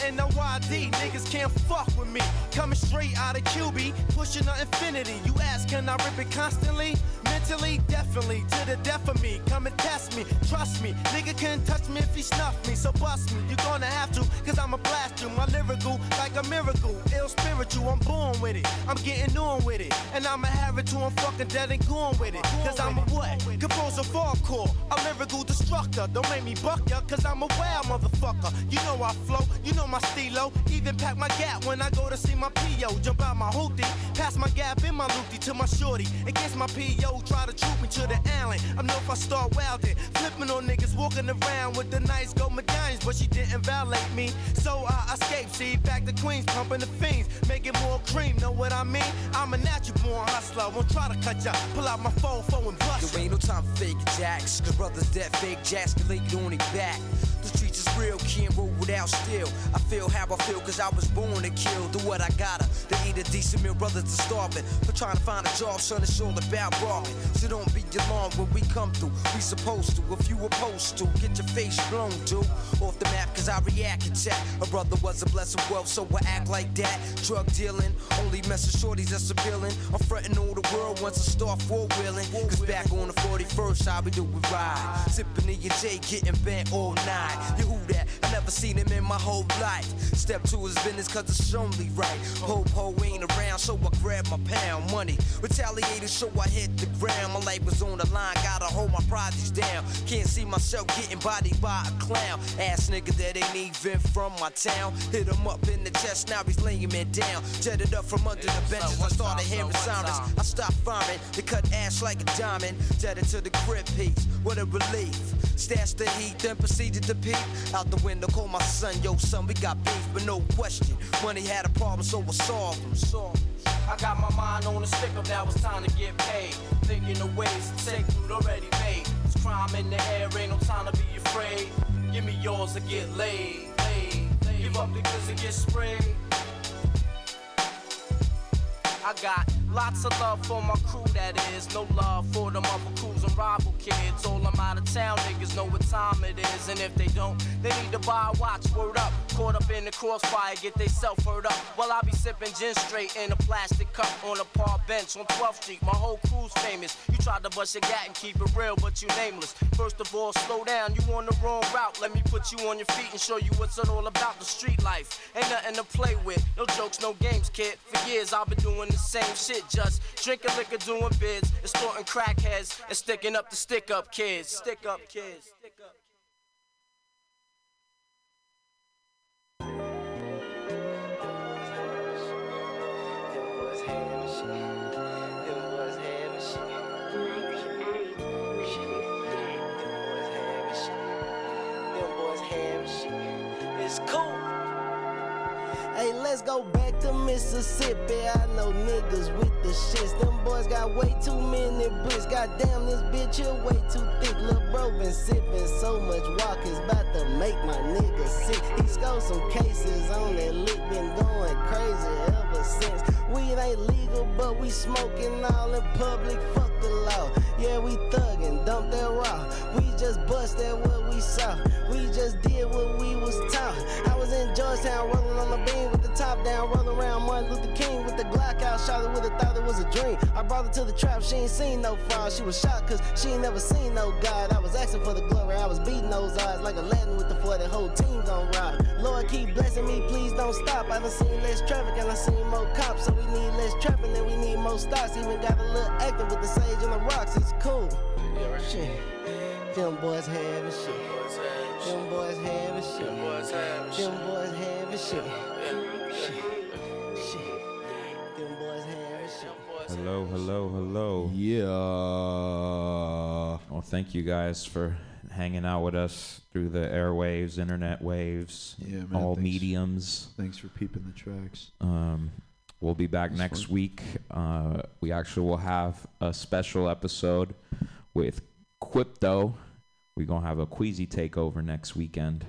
R N O Y D. Niggas can't fuck with me. Coming straight out of QB, pushing the Infiniti. You ask, can I rip it constantly? Mentally, definitely, to the death of me. Come and test me, trust me. Nigga can't touch me if he snuff me, so bust me. You're gonna have to, cause I'm a blast you. My lyrical, like a miracle. Ill spiritual, I'm born with it. I'm getting on with it. And I'ma have it till I'm fucking dead and gone with it. Cause I'm a what? Composer hardcore. A lyrical destructor. Don't make me buck ya, cause I'm a wild motherfucker. You know I flow, you know my stilo. Even pack my gap when I go to see my PO. Jump out my hoopty, pass my gap in my loopty to my shorty. Against my PO, try to troop me to the island. I know if I start wildin', flipping on niggas, walking around with the nice gold medallions, but she didn't violate me. So I escaped, see, back to Queens, pumping the fiends, making more cream. Know what I mean? I'm a natural born hustler. Won't try to cut ya. Pull out my phone, phone and bust. There ain't no time for fake jacks. Cause brothers that fake jacks can lay on their back. The streets is real, can't roll without steel. I feel how I feel cause I was born to kill. Do what I gotta. They eat a decent meal, brothers are starving. For trying to find a job, son, it's all about robbing. So don't be alarmed when we come through. We supposed to, if you opposed to, get your face blown, dude. Off the map cause I react and chat. A brother was a blessing wealth, so I act like that. Drug dealing, only messing shorties that's appealing. I'm fronting all the world once I start four wheeling. Cause back on the 41st, I'll be doing ride. Sipping in your J, getting bent all night. You who that? Never seen him in my whole life. Step to his business cause it's only right. Ho ho ain't around, so I grab my pound money. Retaliated, so I hit the ground. My life was on the line, gotta hold my projects down. Can't see myself getting bodied by a clown. Ass nigga that ain't even from my town. Hit him up in the chest, now he's laying me down. Jetted up from under the benches, I started hearing sirens. I stopped farming, they cut ass like a diamond. Jetted to the crib piece, what a relief. Stashed the heat, then proceeded to peep. Out the window, call my son, yo son, we got beef, but no question. Money had a problem, so I solved. Solved him. I got my mind on the stick up, now it's time to get paid. Thinking of ways to take food already made. It's crime in the air, ain't no time to be afraid. Give me yours to get laid. laid, laid. Give up because it gets sprayed. I got lots of love for my crew, that is. No love for the other crews and rival kids. All them out of town niggas know what time it is. And if they don't, they need to buy a watch. Word up. Caught up in the crossfire, get they self hurt up. While I be sipping gin straight in a plastic cup on a park bench on 12th Street. My whole crew's famous. You tried to bust your gat and keep it real, but you nameless. First of all, slow down, you on the wrong route. Let me put you on your feet and show you what's it all about. The street life ain't nothing to play with. No jokes, no games, kid. For years I've been doing the same shit, just drinking liquor, doing bids, extorting crackheads, and sticking up the stick up kids. Stick up kids. Let's go back to Mississippi. I know niggas with the shits. Them boys got way too many bricks. Goddamn, this bitch here way too thick. Lil' bro been sipping so much walk, it's about to make my nigga sick. He scored some cases on that lick, been going crazy ever since. Weed ain't legal, but we smoking all in public. Fuck the law. Yeah, we thuggin', dump that raw. We just bust busted what we saw. We just did what we was taught. I was in Georgetown rolling on the beam with the top down, rolling around Martin Luther King with the Glock out. Her with a thought it was a dream. I brought her to the trap, she ain't seen no fall. She was shocked cause she ain't never seen no God. I was asking for the glory, I was beating those odds like Aladdin with the 40 whole team gon' rock. Lord keep blessing me, please don't stop. I done seen less traffic and I seen more cops, we need less trapping and we need more stocks. Even got a little active with the sage and the rocks, it's cool. Shit. Them boys having shit. Them boys having shit. Them boys having shit. Them boys having shit. Shit. Shit. Them boys having shit. Hello, hello, hello. Yeah. Well, thank you guys for hanging out with us through the airwaves, internet waves, Yeah, man, all thanks. mediums. Thanks for peeping the tracks. Um, we'll be back It's next fun. week. Uh, we actually will have a special episode with Quipto. We're gonna have a Queasy takeover next weekend.